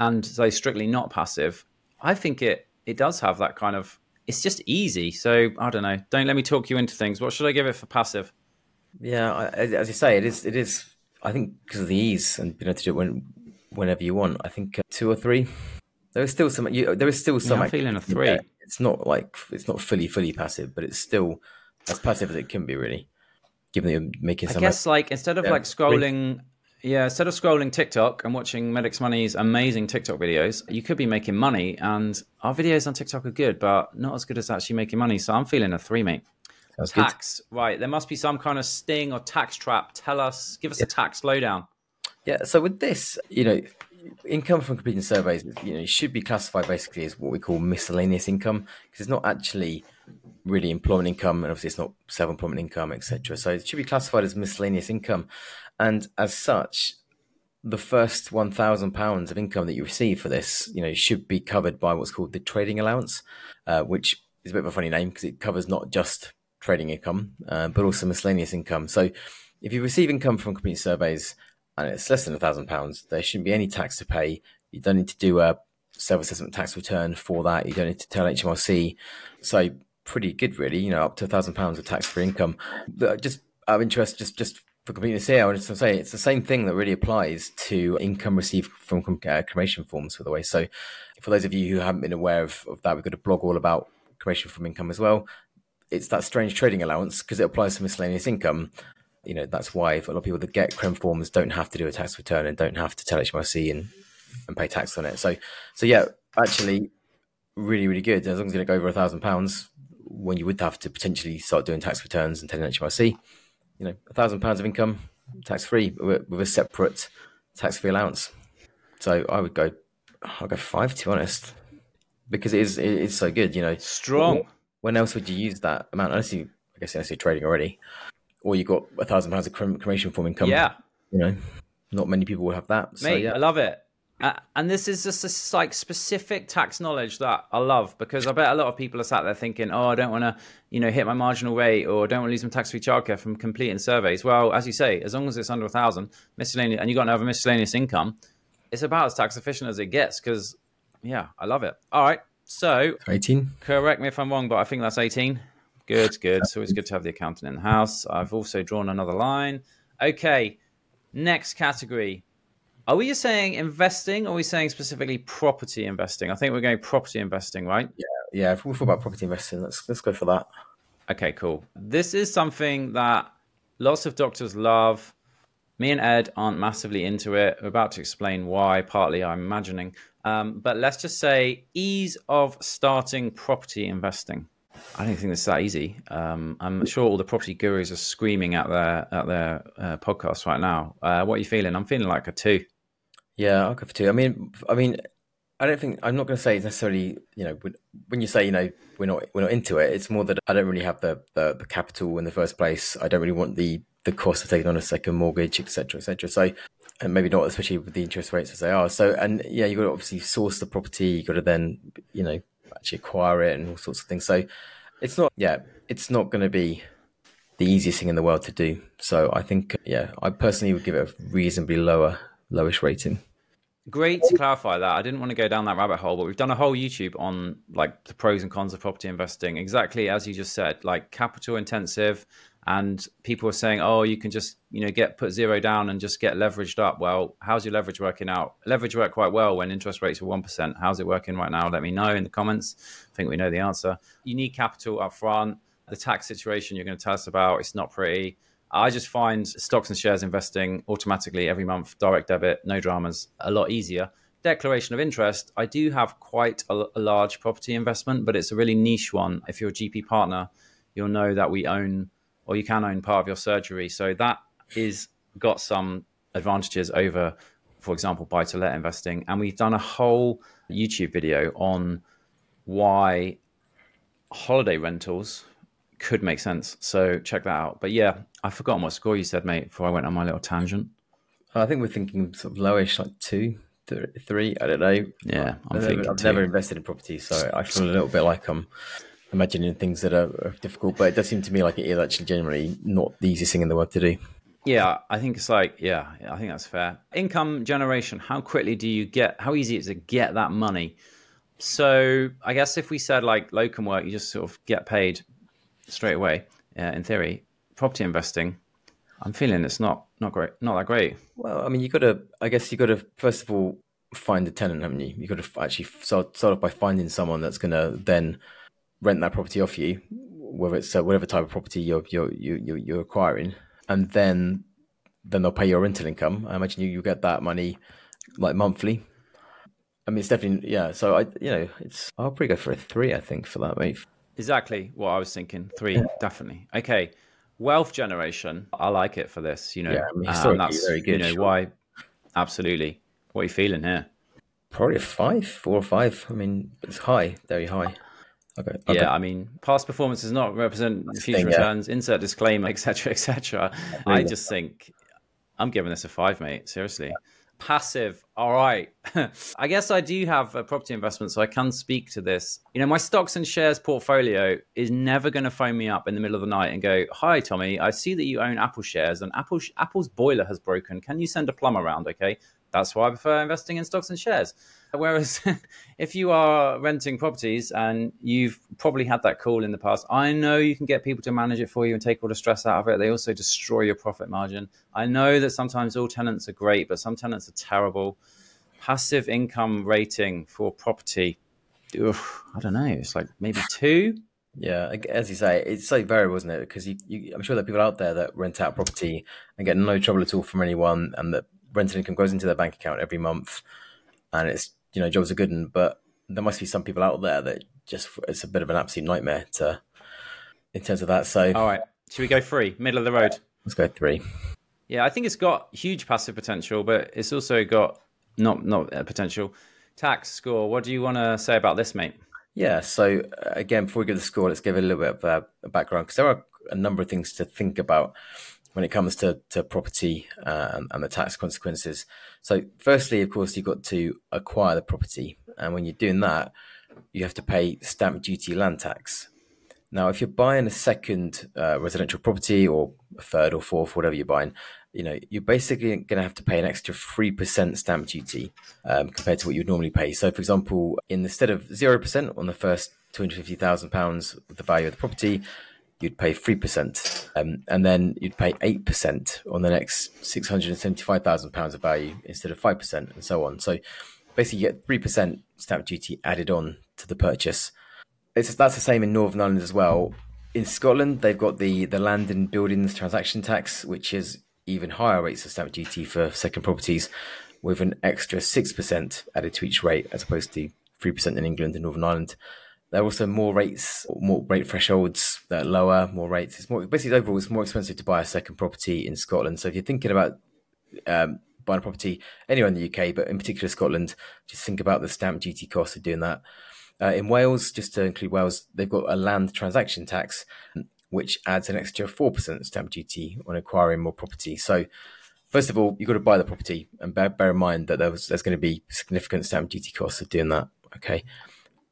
and so strictly not passive, I think it, it does have that kind of, it's just easy. So, I don't know. Don't let me talk you into things. What should I give it for passive? Yeah, I- as you say, it is. It is. I think because of the ease and being able to do it when, whenever you want. I think uh, two or three. There is still some. You, there is still some. I'm feeling a three. there. It's not like it's not fully fully passive, but it's still as passive as it can be. Really, given that you're making I guess like instead of Yeah. like scrolling, yeah, instead of scrolling TikTok and watching Medics Money's amazing TikTok videos, you could be making money. And our videos on TikTok are good, but not as good as actually making money. So I'm feeling a three, mate. Sounds good. Tax, right? There must be some kind of sting or tax trap. Tell us, give us a tax lowdown. Yeah. So with this, you know, income from completing surveys, you know, should be classified basically as what we call miscellaneous income because it's not actually really employment income, and obviously it's not self-employment income, etc. So it should be classified as miscellaneous income, and as such, the first one thousand pounds of income that you receive for this, you know, should be covered by what's called the trading allowance, uh, which is a bit of a funny name because it covers not just trading income, uh, but also miscellaneous income. So if you receive income from completing surveys and it's less than a thousand pounds, there shouldn't be any tax to pay. You don't need to do a self-assessment tax return for that. You don't need to tell HMRC. So pretty good, really. You know, up to a thousand pounds of tax-free income. But Just out of interest, just just for completeness here, I was just to say it's the same thing that really applies to income received from uh, cremation forms, by the way. So, for those of you who haven't been aware of, of that, we've got a blog all about cremation from income as well. It's that strange trading allowance because it applies to miscellaneous income. You know, that's why a lot of people that get crem forms don't have to do a tax return and don't have to tell HMRC and, and pay tax on it. So, so yeah, actually, really, really good. As long as you don't go over a thousand pounds, when you would have to potentially start doing tax returns and telling HMRC, you know, a thousand pounds of income tax free with, with, a separate tax free allowance. So I would go, I'll go five to be honest, because it is it is so good. You know, strong. When else would you use that amount? Unless you, I guess, unless you're trading already, or you got a thousand pounds of cremation form income. Yeah, you know, not many people will have that. Mate, so, yeah. I love it. Uh, and this is just this like specific tax knowledge that I love because I bet a lot of people are sat there thinking, "Oh, I don't want to, you know, hit my marginal rate or don't want to lose my tax-free childcare from completing surveys." Well, as you say, as long as it's under a thousand miscellaneous, and you've got another miscellaneous income, it's about as tax efficient as it gets. Because, yeah, I love it. All right, so eighteen. Correct me if I'm wrong, but I think that's eighteen. Good, good. So it's good to have the accountant in the house. I've also drawn another line. Okay, next category are we just saying investing or are we saying specifically property investing? I think we're going property investing, right? Yeah, yeah. If we thought about property investing, let's let's go for that. Okay, cool. This is something that lots of doctors love. Me and Ed aren't massively into it. We're about to explain why, partly I'm imagining. Um, but let's just say ease of starting property investing. I don't think it's that easy. Um, I'm sure all the property gurus are screaming at their at their uh, podcast right now. Uh, what are you feeling? I'm feeling like a two. Yeah, I'll go for two. I mean, I mean, I don't think I'm not going to say it's necessarily. You know, when you say you know we're not we're not into it, it's more that I don't really have the, the, the capital in the first place. I don't really want the the cost of taking on a second mortgage, etc., etc. So, and maybe not, especially with the interest rates as they are. So, and yeah, you've got to obviously source the property. You've got to then you know actually acquire it and all sorts of things. So, it's not yeah, it's not going to be the easiest thing in the world to do. So, I think yeah, I personally would give it a reasonably lower lowest rating. Great to clarify that. I didn't want to go down that rabbit hole, but we've done a whole YouTube on like the pros and cons of property investing. Exactly as you just said, like capital intensive, and people are saying, "Oh, you can just you know get put zero down and just get leveraged up." Well, how's your leverage working out? Leverage worked quite well when interest rates were one percent. How's it working right now? Let me know in the comments. I think we know the answer. You need capital up front. The tax situation you're going to tell us about, it's not pretty. I just find stocks and shares investing automatically every month, direct debit, no dramas, a lot easier. Declaration of interest, I do have quite a, a large property investment, but it's a really niche one. If you're a GP partner, you'll know that we own or you can own part of your surgery. So that is got some advantages over, for example, buy to let investing. And we've done a whole YouTube video on why holiday rentals could make sense. So check that out. But yeah, I've forgotten what score you said, mate, before I went on my little tangent. I think we're thinking sort of lowish, like two, three. I don't know. Yeah, I'm I've, never, I've never, invested in property, so I feel a little bit like I'm imagining things that are, are, difficult. But it does seem to me like it is actually generally not the easiest thing in the world to do. Yeah, I think it's like yeah, I think that's fair. Income generation. How quickly do you get? How easy is it to get that money? So I guess if we said like locum work, you just sort of get paid straight away. Uh, in theory, property investing, I'm feeling it's not not great, not that great. Well, I mean, you got to, I guess, you got to first of all find a tenant, haven't you? You got to actually start, start off by finding someone that's going to then rent that property off you, whether it's uh, whatever type of property you're you're you're, you're acquiring, and then then they'll pay your rental income. I imagine you you get that money like monthly. I mean, it's definitely yeah. So I, you know, it's I'll probably go for a three. I think for that, mate. Exactly what I was thinking. Three, yeah. definitely. Okay, wealth generation. I like it for this. You know, yeah, I mean, um, that's very good. You know sure. why? Absolutely. What are you feeling here? Probably a five, four or five. I mean, it's high, very high. Okay. okay. Yeah, I mean, past performance does not represent future thing, returns. Yeah. Insert disclaimer, etc., etc. I just think I'm giving this a five, mate. Seriously. Passive. All right. I guess I do have a property investment, so I can speak to this. You know, my stocks and shares portfolio is never going to phone me up in the middle of the night and go, "Hi, Tommy. I see that you own Apple shares, and Apple Apple's boiler has broken. Can you send a plumber around?" Okay, That's why I prefer investing in stocks and shares. Whereas if you are renting properties and you've probably had that call in the past, I know you can get people to manage it for you and take all the stress out of it. They also destroy your profit margin. I know that sometimes all tenants are great, but some tenants are terrible. Passive income rating for property, oof, I don't know, it's like maybe two. Yeah, as you say, it's so variable, isn't it? Because you, you, I'm sure there are people out there that rent out property and get no trouble at all from anyone, and that rental income goes into their bank account every month, and it's you know jobs are good, and but there must be some people out there that just it's a bit of an absolute nightmare to in terms of that. So, all right, should we go three, middle of the road? Let's go three. Yeah, I think it's got huge passive potential, but it's also got not not potential tax score. What do you want to say about this, mate? Yeah, so again, before we give the score, let's give it a little bit of a background because there are a number of things to think about when it comes to, to property uh, and the tax consequences. So, firstly, of course, you've got to acquire the property. And when you're doing that, you have to pay stamp duty land tax. Now, if you're buying a second uh, residential property or a third or fourth, whatever you're buying, you know, you're basically going to have to pay an extra 3% stamp duty um, compared to what you'd normally pay. So, for example, instead of 0% on the first £250,000 of the value of the property, you'd pay 3%. Um, and then you'd pay 8% on the next £675,000 of value instead of 5%, and so on. So basically, you get 3% stamp duty added on to the purchase. It's, that's the same in Northern Ireland as well. In Scotland, they've got the, the land and buildings transaction tax, which is even higher rates of stamp duty for second properties, with an extra 6% added to each rate, as opposed to 3% in England and Northern Ireland. There are also more rates, more rate thresholds that are lower, more rates. It's more basically overall, it's more expensive to buy a second property in Scotland. So if you're thinking about um, buying a property anywhere in the UK, but in particular Scotland, just think about the stamp duty cost of doing that. Uh, in Wales, just to include Wales, they've got a land transaction tax, which adds an extra 4% stamp duty on acquiring more property. So, first of all, you've got to buy the property and bear, bear in mind that there's, there's going to be significant stamp duty costs of doing that. Okay.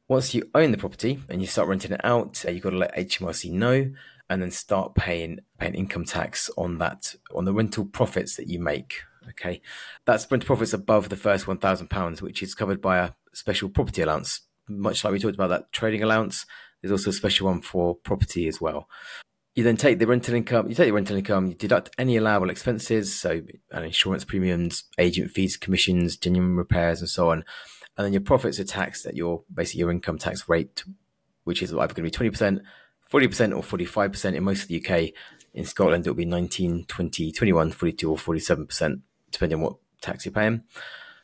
Once you own the property and you start renting it out, uh, you've got to let HMRC know and then start paying paying income tax on that on the rental profits that you make. Okay, that's rental profits above the first one thousand pounds, which is covered by a special property allowance. Much like we talked about that trading allowance, there's also a special one for property as well. You then take the rental income. You take the rental income. You deduct any allowable expenses, so uh, insurance premiums, agent fees, commissions, genuine repairs, and so on and then your profits are taxed at your basically your income tax rate, which is either going to be twenty percent, forty percent, or forty five percent in most of the UK. In Scotland, it'll be 19, 20, 21, 42, or 47%, depending on what tax you're paying.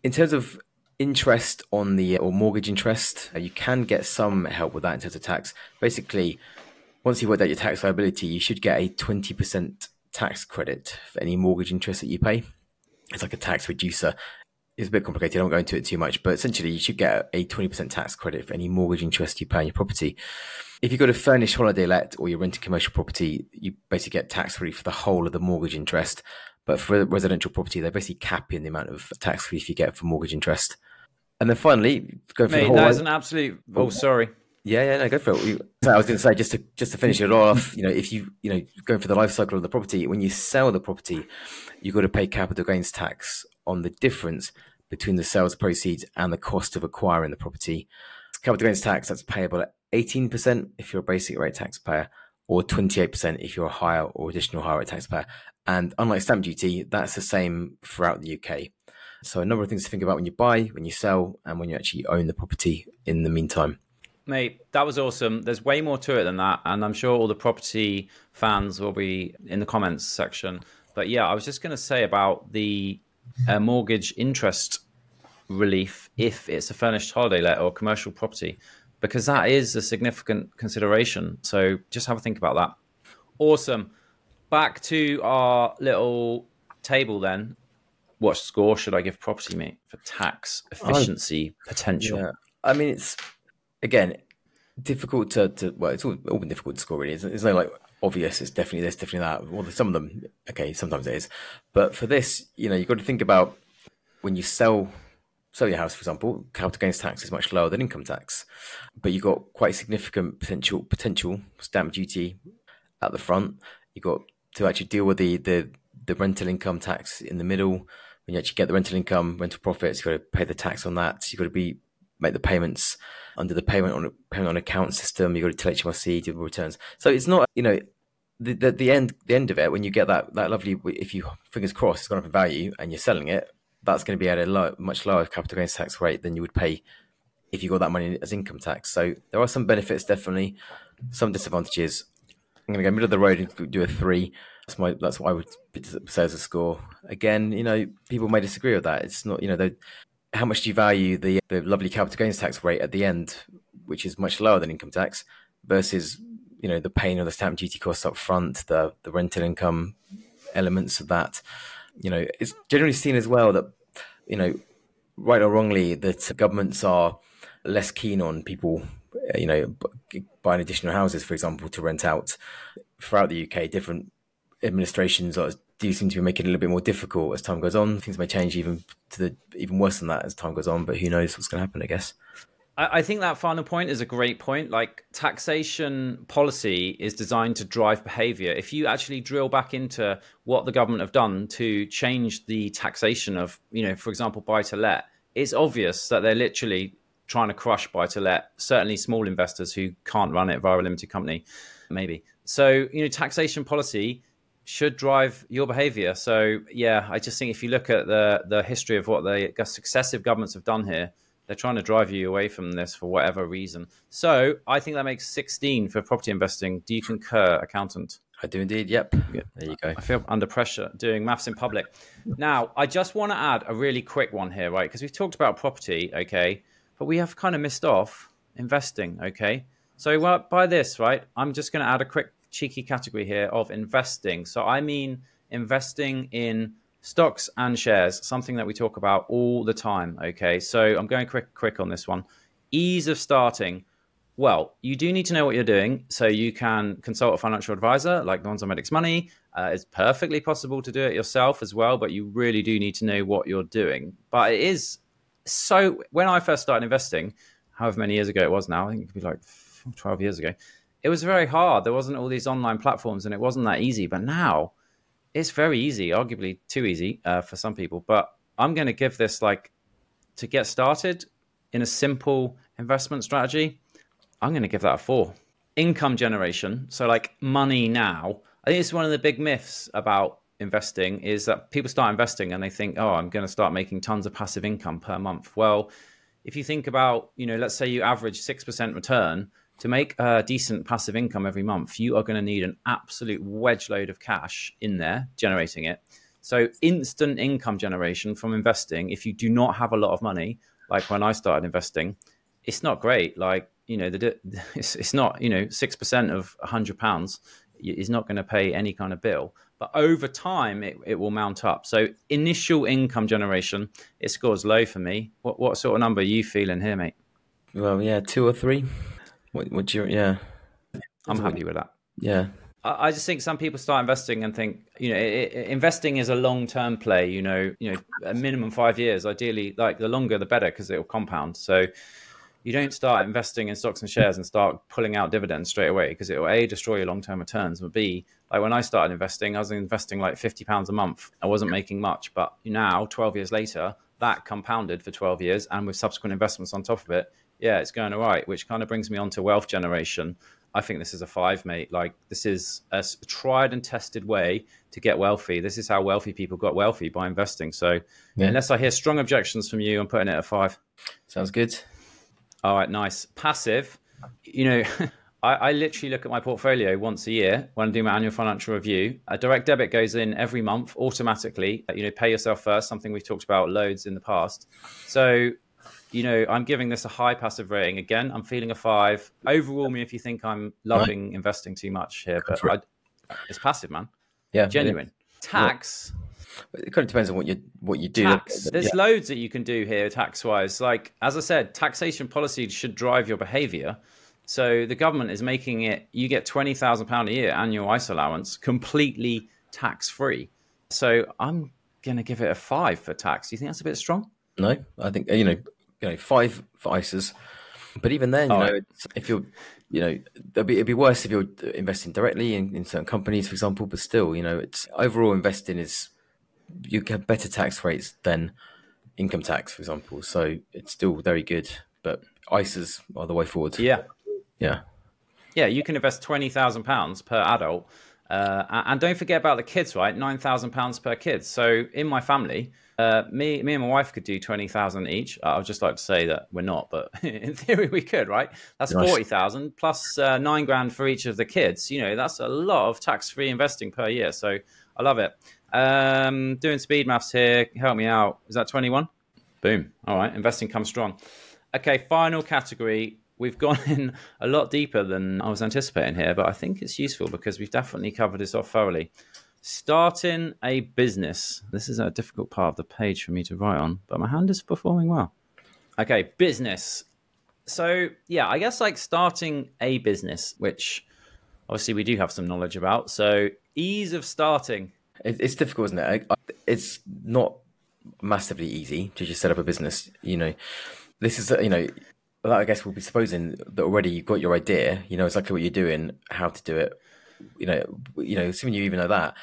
In terms of interest on the or mortgage interest, uh, you can get some help with that in terms of tax. Basically, once you've worked out your tax liability, you should get a 20% tax credit for any mortgage interest that you pay. It's like a tax reducer it's a bit complicated. I won't go into it too much, but essentially, you should get a 20% tax credit for any mortgage interest you pay on your property. If you've got a furnished holiday let or you're renting commercial property, you basically get tax free for the whole of the mortgage interest. But for residential property, they're basically capping the amount of tax relief you get for mortgage interest. And then finally, go for Mate, the whole. That is an absolute. Oh, sorry. Yeah, yeah, no, go for it. I was going to say just to just to finish it off. You know, if you you know going for the life cycle of the property, when you sell the property, you've got to pay capital gains tax on the difference between the sales proceeds and the cost of acquiring the property. Capital gains tax that's payable at 18% if you're a basic rate taxpayer, or 28% if you're a higher or additional higher rate taxpayer. And unlike stamp duty, that's the same throughout the UK. So a number of things to think about when you buy, when you sell, and when you actually own the property in the meantime. Mate, that was awesome. There's way more to it than that. And I'm sure all the property fans will be in the comments section. But yeah, I was just going to say about the a mortgage interest relief if it's a furnished holiday let or commercial property, because that is a significant consideration. So just have a think about that. Awesome. Back to our little table then. What score should I give property, mate, for tax efficiency potential? Yeah. I mean, it's again difficult to, to well, it's all, all been difficult to score really. It's no like obvious. It's definitely this, definitely that. Well, some of them, okay, sometimes it is, but for this, you know, you've got to think about when you sell sell your house, for example, capital gains tax is much lower than income tax, but you've got quite significant potential potential stamp duty at the front. You've got to actually deal with the the, the rental income tax in the middle, when you actually get the rental income, rental profits, you've got to pay the tax on that. You've got to be make the payments under the payment on payment on account system. You've got to tell HMRC do returns. So it's not you know the, the, the end the end of it when you get that that lovely if you fingers crossed it's gone up in value and you're selling it that's going to be at a low, much lower capital gains tax rate than you would pay if you got that money as income tax. So there are some benefits, definitely, some disadvantages. I'm going to go middle of the road and do a three. That's my that's what I would say as a score. Again, you know, people may disagree with that. It's not, you know, the, how much do you value the the lovely capital gains tax rate at the end, which is much lower than income tax, versus you know the paying of the stamp duty costs up front, the the rental income elements of that. You know, it's generally seen as well that you know, right or wrongly, that governments are less keen on people, you know, buying additional houses, for example, to rent out. Throughout the UK, different administrations are, do seem to be making it a little bit more difficult as time goes on. Things may change even to the even worse than that as time goes on, but who knows what's going to happen? I guess. I think that final point is a great point. Like taxation policy is designed to drive behavior. If you actually drill back into what the government have done to change the taxation of, you know, for example, buy to let, it's obvious that they're literally trying to crush buy to let, certainly small investors who can't run it via a limited company, maybe. So, you know, taxation policy should drive your behavior. So, yeah, I just think if you look at the the history of what the successive governments have done here, they're trying to drive you away from this for whatever reason. So I think that makes 16 for property investing. Do you concur, accountant? I do indeed. Yep. There you go. I feel under pressure doing maths in public. Now, I just want to add a really quick one here, right? Because we've talked about property, okay, but we have kind of missed off investing, okay? So well, by this, right, I'm just going to add a quick cheeky category here of investing. So I mean investing in stocks and shares, something that we talk about all the time. Okay, so I'm going quick, quick on this one. Ease of starting. Well, you do need to know what you're doing, so you can consult a financial advisor like the ones on Nonzomedics Money. Uh, it's perfectly possible to do it yourself as well, but you really do need to know what you're doing. But it is so. When I first started investing, however many years ago it was now, I think it could be like 12 years ago. It was very hard. There wasn't all these online platforms, and it wasn't that easy. But now, it's very easy, arguably too easy uh, for some people. But I'm going to give this like to get started in a simple investment strategy. I'm going to give that a four. Income generation, so like money now. I think it's one of the big myths about investing is that people start investing and they think, oh, I'm going to start making tons of passive income per month. Well, if you think about, you know, let's say you average 6% return, to make a decent passive income every month, you are going to need an absolute wedge load of cash in there generating it. So, instant income generation from investing, if you do not have a lot of money, like when I started investing, it's not great. Like, you know, the, it's, it's not, you know, 6% of 100 pounds is not going to pay any kind of bill. But over time, it, it will mount up. So, initial income generation, it scores low for me. What, what sort of number are you feeling here, mate? Well, yeah, two or three. What would you? Yeah, I'm happy with that. Yeah, I just think some people start investing and think, you know, it, it, investing is a long-term play. You know, you know, a minimum five years. Ideally, like the longer the better because it will compound. So you don't start investing in stocks and shares and start pulling out dividends straight away because it will a destroy your long-term returns. But b like when I started investing, I was investing like fifty pounds a month. I wasn't making much, but now, twelve years later, that compounded for twelve years, and with subsequent investments on top of it, yeah, it's going all right, which kind of brings me on to wealth generation. I think this is a five, mate. Like, this is a tried and tested way to get wealthy. This is how wealthy people got wealthy by investing. So, yeah. unless I hear strong objections from you, I'm putting it at five. Sounds good. All right, nice. Passive, you know, I, I, literally look at my portfolio once a year when I do my annual financial review. A direct debit goes in every month automatically. You know, pay yourself first, something we've talked about loads in the past. So you know, I'm giving this a high passive rating. Again, I'm feeling a five. Overrule me if you think I'm loving right. investing too much here, but I, it's passive, man. Yeah, genuine. Yeah. Tax. It kind of depends on what you what you do. Tax. There's yeah. loads that you can do here tax wise. Like as I said, taxation policy should drive your behaviour. So the government is making it. You get twenty thousand pound a year annual ISA allowance, completely tax free. So I'm gonna give it a five for tax. Do you think that's a bit strong? No, I think you know you know five for ISAs. But even then, you oh, know, if you're, you know, it'd be, it'd be worse if you're investing directly in, in certain companies, for example. But still, you know, it's overall investing is you get better tax rates than income tax, for example. So it's still very good, but ISAs are the way forward. Yeah, yeah, yeah. You can invest twenty thousand pounds per adult, uh, and don't forget about the kids, right? Nine thousand pounds per kid. So in my family, uh, me, me and my wife could do twenty thousand each. I would just like to say that we're not, but in theory we could, right? That's nice. forty thousand plus uh, nine grand for each of the kids. You know, that's a lot of tax-free investing per year. So I love it. Um, doing speed maths here. Help me out. Is that twenty-one? Boom. All right. Investing comes strong. Okay. Final category. We've gone in a lot deeper than I was anticipating here, but I think it's useful because we've definitely covered this off thoroughly. Starting a business. This is a difficult part of the page for me to write on, but my hand is performing well. Okay, business. So, yeah, I guess like starting a business, which obviously we do have some knowledge about. So, ease of starting. It's difficult, isn't it? It's not massively easy to just set up a business. You know, this is, you know, I guess we'll be supposing that already you've got your idea, you know exactly what you're doing, how to do it, you know, you know, assuming you even know that,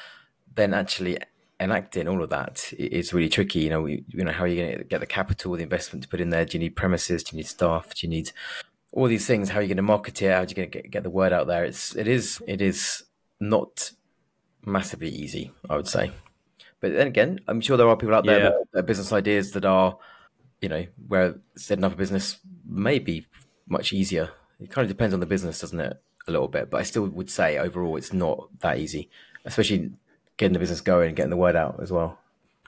then actually enacting all of that is really tricky. You know, you know, how are you going to get the capital, the investment to put in there? Do you need premises? Do you need staff? Do you need all these things? How are you going to market it? How are you going to get, get the word out there? It's it is it is not massively easy, I would say. But then again, I'm sure there are people out there yeah. that, that business ideas that are, you know, where setting up a business may be much easier. It kind of depends on the business, doesn't it? A little bit, but I still would say overall it's not that easy, especially getting the business going getting the word out as well.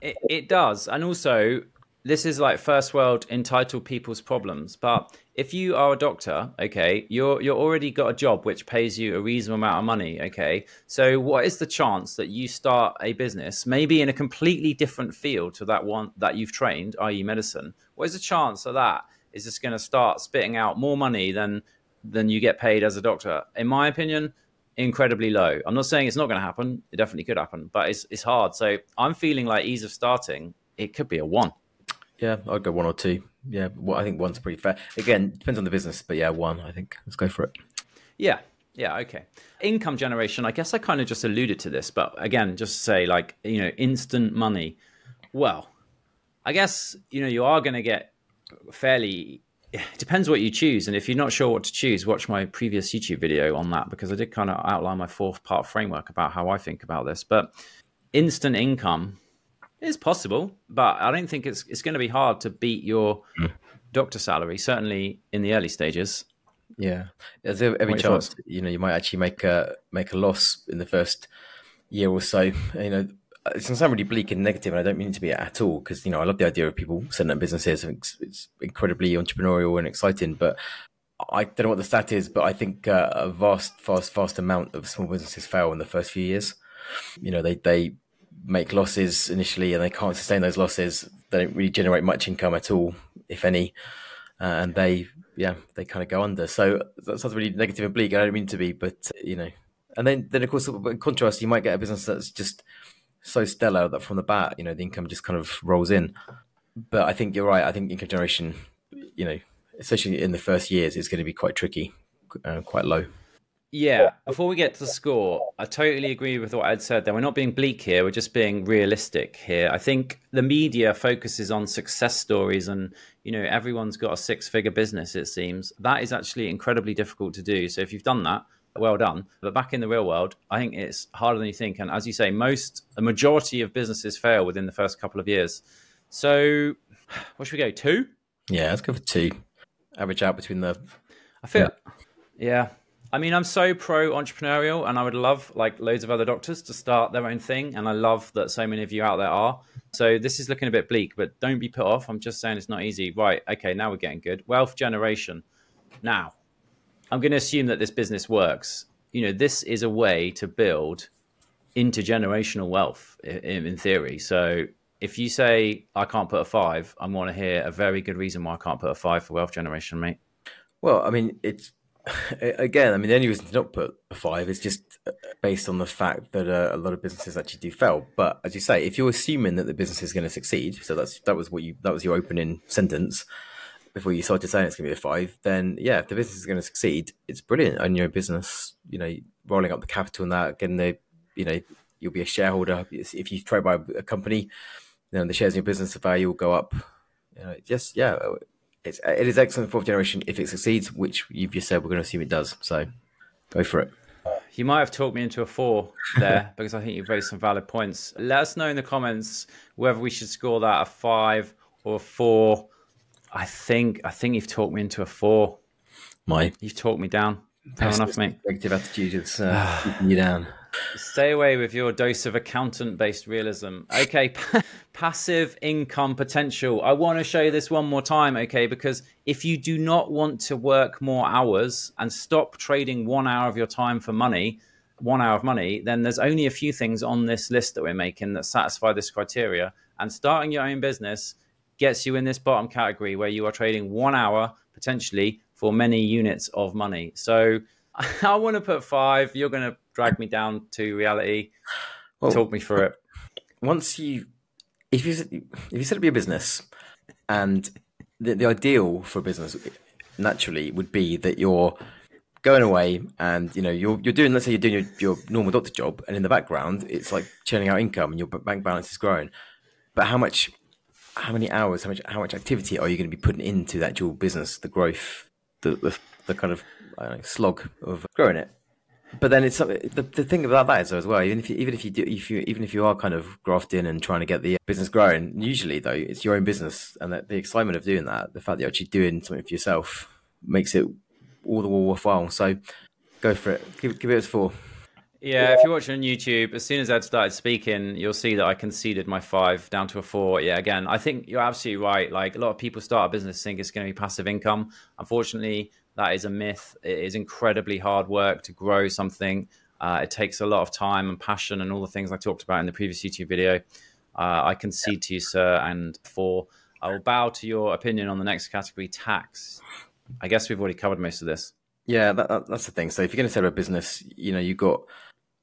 It, it does. And also, this is like first world entitled people's problems. But if you are a doctor, okay, you're you're already got a job which pays you a reasonable amount of money, okay. So what is the chance that you start a business, maybe in a completely different field to that one that you've trained, i.e., medicine? What is the chance that that is just going to start spitting out more money than than you get paid as a doctor. In my opinion, incredibly low. I'm not saying it's not going to happen. It definitely could happen, but it's it's hard. So I'm feeling like ease of starting. It could be a one. Yeah, I'd go one or two. Yeah, well, I think one's pretty fair. Again, depends on the business, but yeah, one. I think let's go for it. Yeah, yeah, okay. Income generation. I guess I kind of just alluded to this, but again, just say like you know, instant money. Well, I guess you know you are going to get fairly it depends what you choose. And if you're not sure what to choose, watch my previous YouTube video on that because I did kind of outline my fourth part framework about how I think about this. But instant income is possible, but I don't think it's it's going to be hard to beat your mm. doctor salary. Certainly in the early stages. Yeah, there's every chance. You know, you might actually make a make a loss in the first year or so. You know, it's going to sound really bleak and negative, and I don't mean to be at all because you know I love the idea of people setting up businesses. It's, it's incredibly entrepreneurial and exciting, but I don't know what the stat is, but I think uh, a vast, vast, vast amount of small businesses fail in the first few years. You know, they they make losses initially, and they can't sustain those losses. They don't really generate much income at all, if any, uh, and they yeah they kind of go under. So that sounds really negative and bleak. I don't mean to be, but you know, and then then of course, in contrast, you might get a business that's just so stellar that from the bat, you know, the income just kind of rolls in. But I think you're right. I think income generation, you know, especially in the first years, is going to be quite tricky, uh, quite low. Yeah. Before we get to the score, I totally agree with what Ed said. That we're not being bleak here; we're just being realistic here. I think the media focuses on success stories, and you know, everyone's got a six-figure business. It seems that is actually incredibly difficult to do. So if you've done that, well done. But back in the real world, I think it's harder than you think. And as you say, most, a majority of businesses fail within the first couple of years. So, what should we go? Two? Yeah, let's go for two. Average out between the. I feel, yeah. yeah. I mean, I'm so pro entrepreneurial, and I would love like loads of other doctors to start their own thing. And I love that so many of you out there are. So this is looking a bit bleak, but don't be put off. I'm just saying it's not easy. Right? Okay, now we're getting good. Wealth generation. Now, I'm going to assume that this business works. You know, this is a way to build intergenerational wealth in, in theory. So if you say I can't put a five, I want to hear a very good reason why I can't put a five for wealth generation, mate. Well, I mean, it's again, I mean, the only reason to not put a five is just uh, based on the fact that uh, a lot of businesses actually do fail. But as you say, if you're assuming that the business is going to succeed, so that's that was what you that was your opening sentence before you started saying it's going to be a five, then yeah, if the business is going to succeed, it's brilliant. And your business, you know, rolling up the capital and that, getting the, you know, you'll be a shareholder. If you trade by a company, you know, the shares in your business value will go up. You know, just yeah, it's it is excellent fourth generation if it succeeds, which you've just said we're going to assume it does. So go for it. You might have talked me into a four there because I think you've raised some valid points. Let us know in the comments whether we should score that a five or a four. I think I think you've talked me into a four. My You've talked me down. Fair enough, mate. negative attitude is uh, keeping you down. Stay away with your dose of accountant based realism. Okay, passive income potential. I want to show you this one more time, okay? Because if you do not want to work more hours and stop trading one hour of your time for money, one hour of money, then there's only a few things on this list that we're making that satisfy this criteria. And starting your own business gets you in this bottom category where you are trading one hour potentially for many units of money. So I want to put five. You're going to drag me down to reality. Well, Talk me through it. Once you, if you if you set up your business, and the, the ideal for a business naturally would be that you're going away and you know you're you're doing let's say you're doing your, your normal doctor job and in the background it's like churning out income and your bank balance is growing but how much how many hours how much how much activity are you going to be putting into that dual business the growth the the, the kind of know, slog of growing it. But then it's the, the thing about that is as well. Even if you, even if you do, if you even if you are kind of grafting and trying to get the business growing, usually though it's your own business, and that the excitement of doing that, the fact that you're actually doing something for yourself, makes it all the more worthwhile. So go for it. Give, give it a four. Yeah, if you're watching on YouTube, as soon as Ed started speaking, you'll see that I conceded my five down to a four. Yeah, again, I think you're absolutely right. Like a lot of people start a business think it's going to be passive income. Unfortunately, that is a myth. It is incredibly hard work to grow something. Uh, it takes a lot of time and passion and all the things I talked about in the previous YouTube video. Uh, I concede to you, sir, and four. I will bow to your opinion on the next category, tax. I guess we've already covered most of this. Yeah, that, that's the thing. So if you're going to set up a business, you know, you've got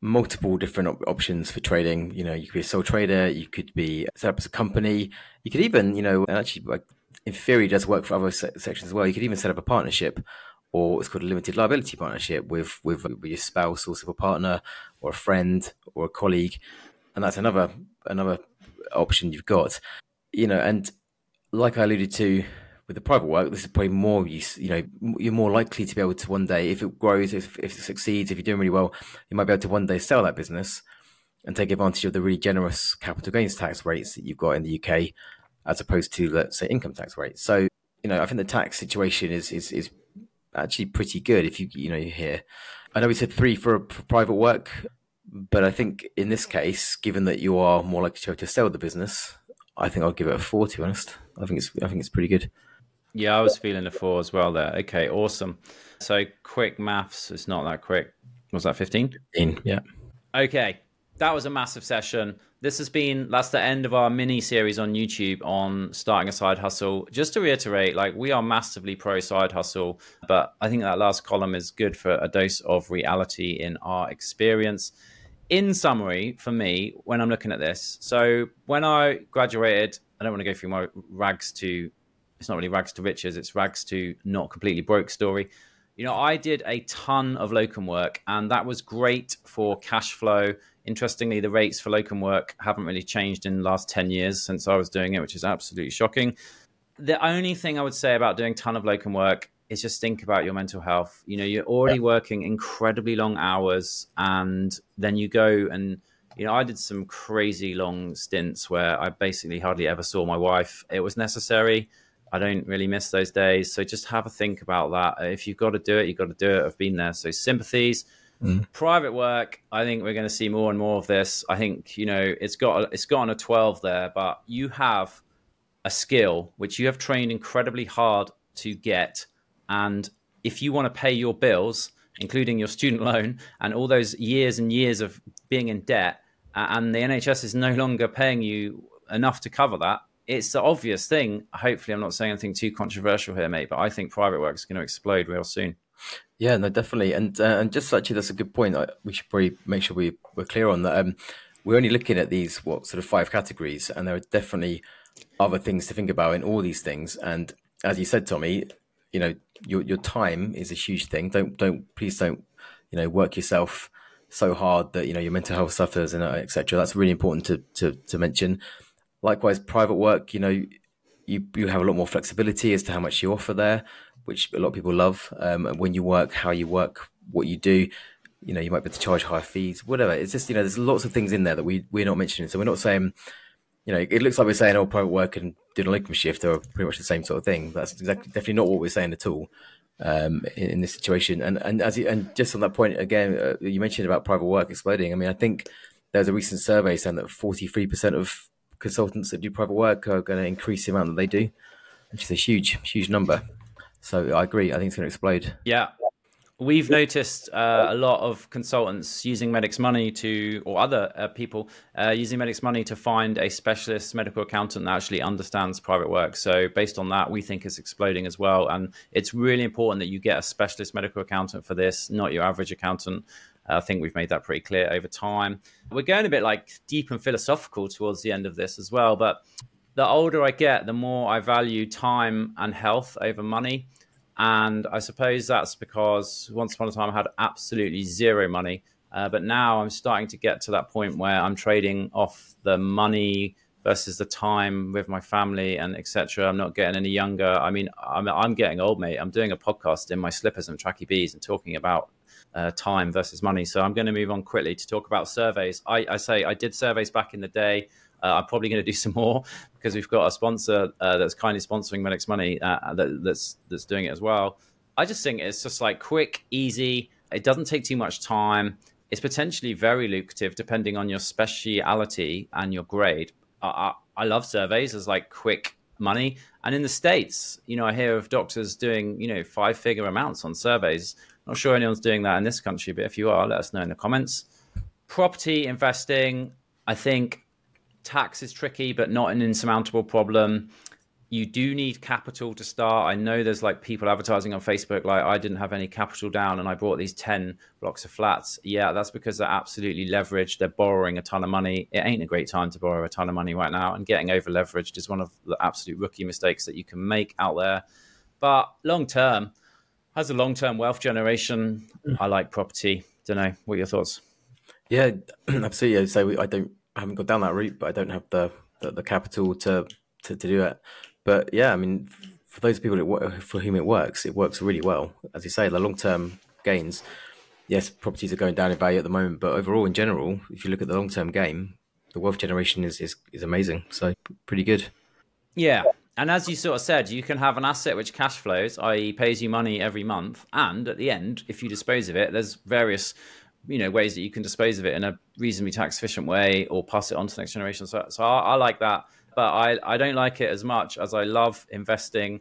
multiple different op- options for trading. You know, you could be a sole trader, you could be set up as a company, you could even, you know, actually, like in theory, does work for other se- sections as well. You could even set up a partnership or it's called a limited liability partnership with, with, with your spouse or civil partner or a friend or a colleague. And that's another another option you've got. You know, and like I alluded to with the private work, this is probably more use. You know, you're more likely to be able to one day, if it grows, if, if it succeeds, if you're doing really well, you might be able to one day sell that business and take advantage of the really generous capital gains tax rates that you've got in the UK, as opposed to let's say income tax rates. So, you know, I think the tax situation is is is actually pretty good if you you know you hear. I know we said three for, for private work, but I think in this case, given that you are more likely to, to sell the business, I think I'll give it a four. To be honest, I think it's I think it's pretty good. Yeah, I was feeling a four as well there. Okay, awesome. So quick maths, it's not that quick. Was that 15? 15, yeah. Okay, that was a massive session. This has been that's the end of our mini series on YouTube on starting a side hustle. Just to reiterate, like we are massively pro side hustle, but I think that last column is good for a dose of reality in our experience. In summary, for me, when I'm looking at this, so when I graduated, I don't want to go through my rags to it's not really rags to riches, it's rags to not completely broke story. You know, I did a ton of locum work, and that was great for cash flow. Interestingly, the rates for locum work haven't really changed in the last 10 years since I was doing it, which is absolutely shocking. The only thing I would say about doing a ton of locum work is just think about your mental health. You know, you're already working incredibly long hours, and then you go and you know, I did some crazy long stints where I basically hardly ever saw my wife. It was necessary I don't really miss those days. So just have a think about that. If you've got to do it, you've got to do it. I've been there. So sympathies. Mm. Private work, I think we're going to see more and more of this. I think you know it's got it's got on a twelve there, but you have a skill which you have trained incredibly hard to get, and if you want to pay your bills, including your student loan and all those years and years of being in debt, and the NHS is no longer paying you enough to cover that, it's the obvious thing. Hopefully, I'm not saying anything too controversial here, mate, but I think private work is going to explode real soon. Yeah, no, definitely, and uh, and just actually, that's a good point. we should probably make sure we we're clear on that. Um, we're only looking at these what sort of five categories, and there are definitely other things to think about in all these things. And as you said, Tommy, you know, your your time is a huge thing. Don't don't please don't you know work yourself so hard that you know your mental health suffers and uh, etc. That's really important to, to to mention. Likewise, private work, you know, you you have a lot more flexibility as to how much you offer there, which a lot of people love. Um, when you work, how you work, what you do, you know, you might be able to charge higher fees, whatever. It's just you know, there's lots of things in there that we we're not mentioning. So we're not saying, you know, it looks like we're saying, oh, private work and doing a locum shift are pretty much the same sort of thing. That's exactly definitely not what we're saying at all um, in, in, this situation. And and as you, and just on that point again, uh, you mentioned about private work exploding. I mean, I think there's a recent survey saying that 43% of consultants that do private work are going to increase the amount that they do, which is a huge, huge number. So I agree. I think it's going to explode. Yeah, We've noticed uh, a lot of consultants using Medics Money to, or other uh, people uh, using Medics Money to find a specialist medical accountant that actually understands private work. So, based on that, we think it's exploding as well. And it's really important that you get a specialist medical accountant for this, not your average accountant. I think we've made that pretty clear over time. We're going a bit like deep and philosophical towards the end of this as well. But the older I get, the more I value time and health over money. And I suppose that's because once upon a time I had absolutely zero money. Uh, but now I'm starting to get to that point where I'm trading off the money versus the time with my family and etc. I'm not getting any younger. I mean, I'm, I'm getting old, mate. I'm doing a podcast in my slippers and tracky bees and talking about uh, time versus money. So I'm going to move on quickly to talk about surveys. I, I say I did surveys back in the day. Uh, I'm probably going to do some more because we've got a sponsor uh, that's kindly sponsoring Medics Money uh, that, that's that's doing it as well. I just think it's just like quick, easy. It doesn't take too much time. It's potentially very lucrative depending on your speciality and your grade. I, I, I love surveys as like quick money. And in the States, you know, I hear of doctors doing, you know, five figure amounts on surveys. Not sure anyone's doing that in this country, but if you are, let us know in the comments. Property investing, I think tax is tricky, but not an insurmountable problem. You do need capital to start. I know there's like people advertising on Facebook, like I didn't have any capital down and I bought these 10 blocks of flats. Yeah, that's because they're absolutely leveraged. They're borrowing a ton of money. It ain't a great time to borrow a ton of money right now. And getting over leveraged is one of the absolute rookie mistakes that you can make out there. But long term, as a long term wealth generation, mm. I like property. Don't know. What are your thoughts? Yeah, absolutely. So I don't I haven't gone down that route, but I don't have the the, the capital to, to, to do it. But yeah, I mean, for those people that, for whom it works, it works really well. As you say, the long term gains. Yes, properties are going down in value at the moment, but overall, in general, if you look at the long term game, the wealth generation is, is is amazing. So pretty good. Yeah, and as you sort of said, you can have an asset which cash flows, i.e., pays you money every month, and at the end, if you dispose of it, there's various you know ways that you can dispose of it in a reasonably tax efficient way or pass it on to the next generation. So, so I, I, like that, but I, I don't like it as much as I love investing.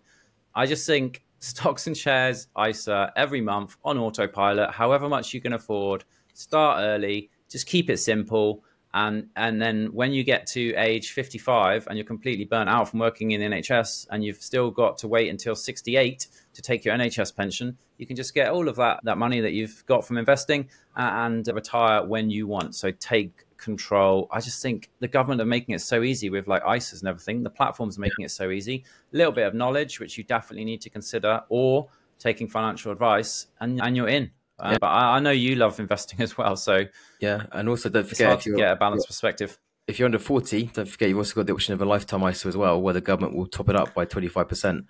I just think stocks and shares, ISA, every month on autopilot, however much you can afford. Start early, just keep it simple and and then when you get to age 55 and you're completely burnt out from working in NHS and you've still got to wait until 68 to take your NHS pension, you can just get all of that that money that you've got from investing uh, and retire when you want. So take control. I just think the government are making it so easy with like ISAs and everything. The platforms are making it so easy. A little bit of knowledge, which you definitely need to consider, or taking financial advice, and and you're in. Uh, yeah. But I, I, know you love investing as well, so yeah. And also, don't forget to get a balanced perspective. If you're under forty, don't forget you've also got the option of a lifetime ISA as well, where the government will top it up by twenty five percent.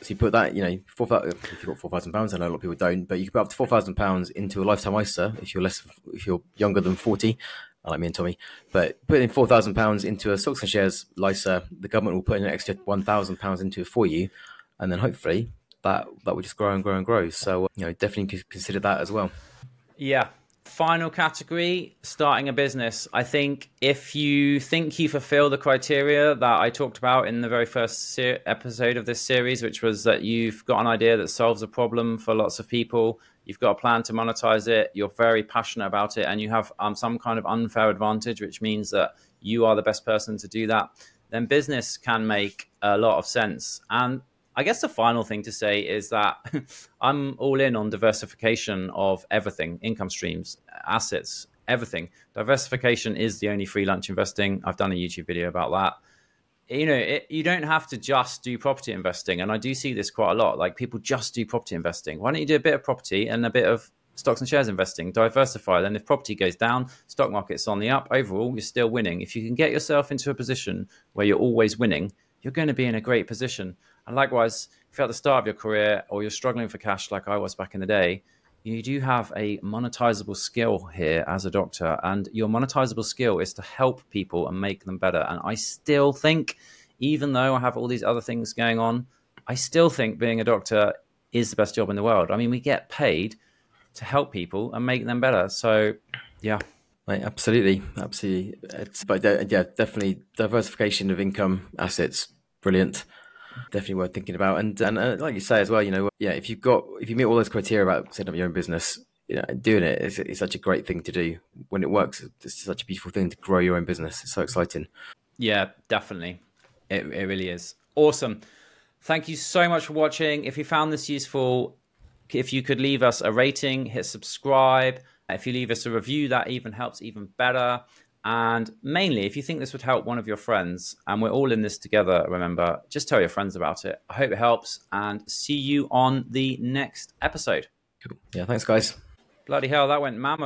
So you put that, you know, four, if you've got four thousand pounds, I know a lot of people don't, but you can put up to four thousand pounds into a lifetime ISA if you're less, if you're younger than forty, like me and Tommy. But putting four thousand pounds into a stocks and shares ISA, the government will put in an extra one thousand pounds into it for you, and then hopefully that that will just grow and grow and grow. So you know, definitely consider that as well. Yeah. Final category starting a business. I think if you think you fulfill the criteria that I talked about in the very first ser- episode of this series, which was that you've got an idea that solves a problem for lots of people, you've got a plan to monetize it, you're very passionate about it, and you have um, some kind of unfair advantage, which means that you are the best person to do that, then business can make a lot of sense. And I guess the final thing to say is that I'm all in on diversification of everything income streams, assets, everything. Diversification is the only free lunch investing. I've done a YouTube video about that. You know, it, you don't have to just do property investing. And I do see this quite a lot. Like people just do property investing. Why don't you do a bit of property and a bit of stocks and shares investing, diversify. Then if property goes down, stock market's on the up. Overall, you're still winning. If you can get yourself into a position where you're always winning, you're going to be in a great position. And likewise, if you're at the start of your career or you're struggling for cash like I was back in the day, you do have a monetizable skill here as a doctor. And your monetizable skill is to help people and make them better. And I still think, even though I have all these other things going on, I still think being a doctor is the best job in the world. I mean, we get paid to help people and make them better. So, yeah. Right, absolutely, absolutely. It's, but yeah, definitely diversification of income assets, brilliant. Definitely worth thinking about. And and uh, like you say as well, you know, yeah, if you've got if you meet all those criteria about setting up your own business, you know, doing it is, is such a great thing to do. When it works, it's such a beautiful thing to grow your own business. It's so exciting. Yeah, definitely. It it really is awesome. Thank you so much for watching. If you found this useful, if you could leave us a rating, hit subscribe. If you leave us a review, that even helps even better. And mainly, if you think this would help one of your friends, and we're all in this together, remember, just tell your friends about it. I hope it helps, and see you on the next episode. Cool. Yeah, thanks, guys. Bloody hell, that went mammoth.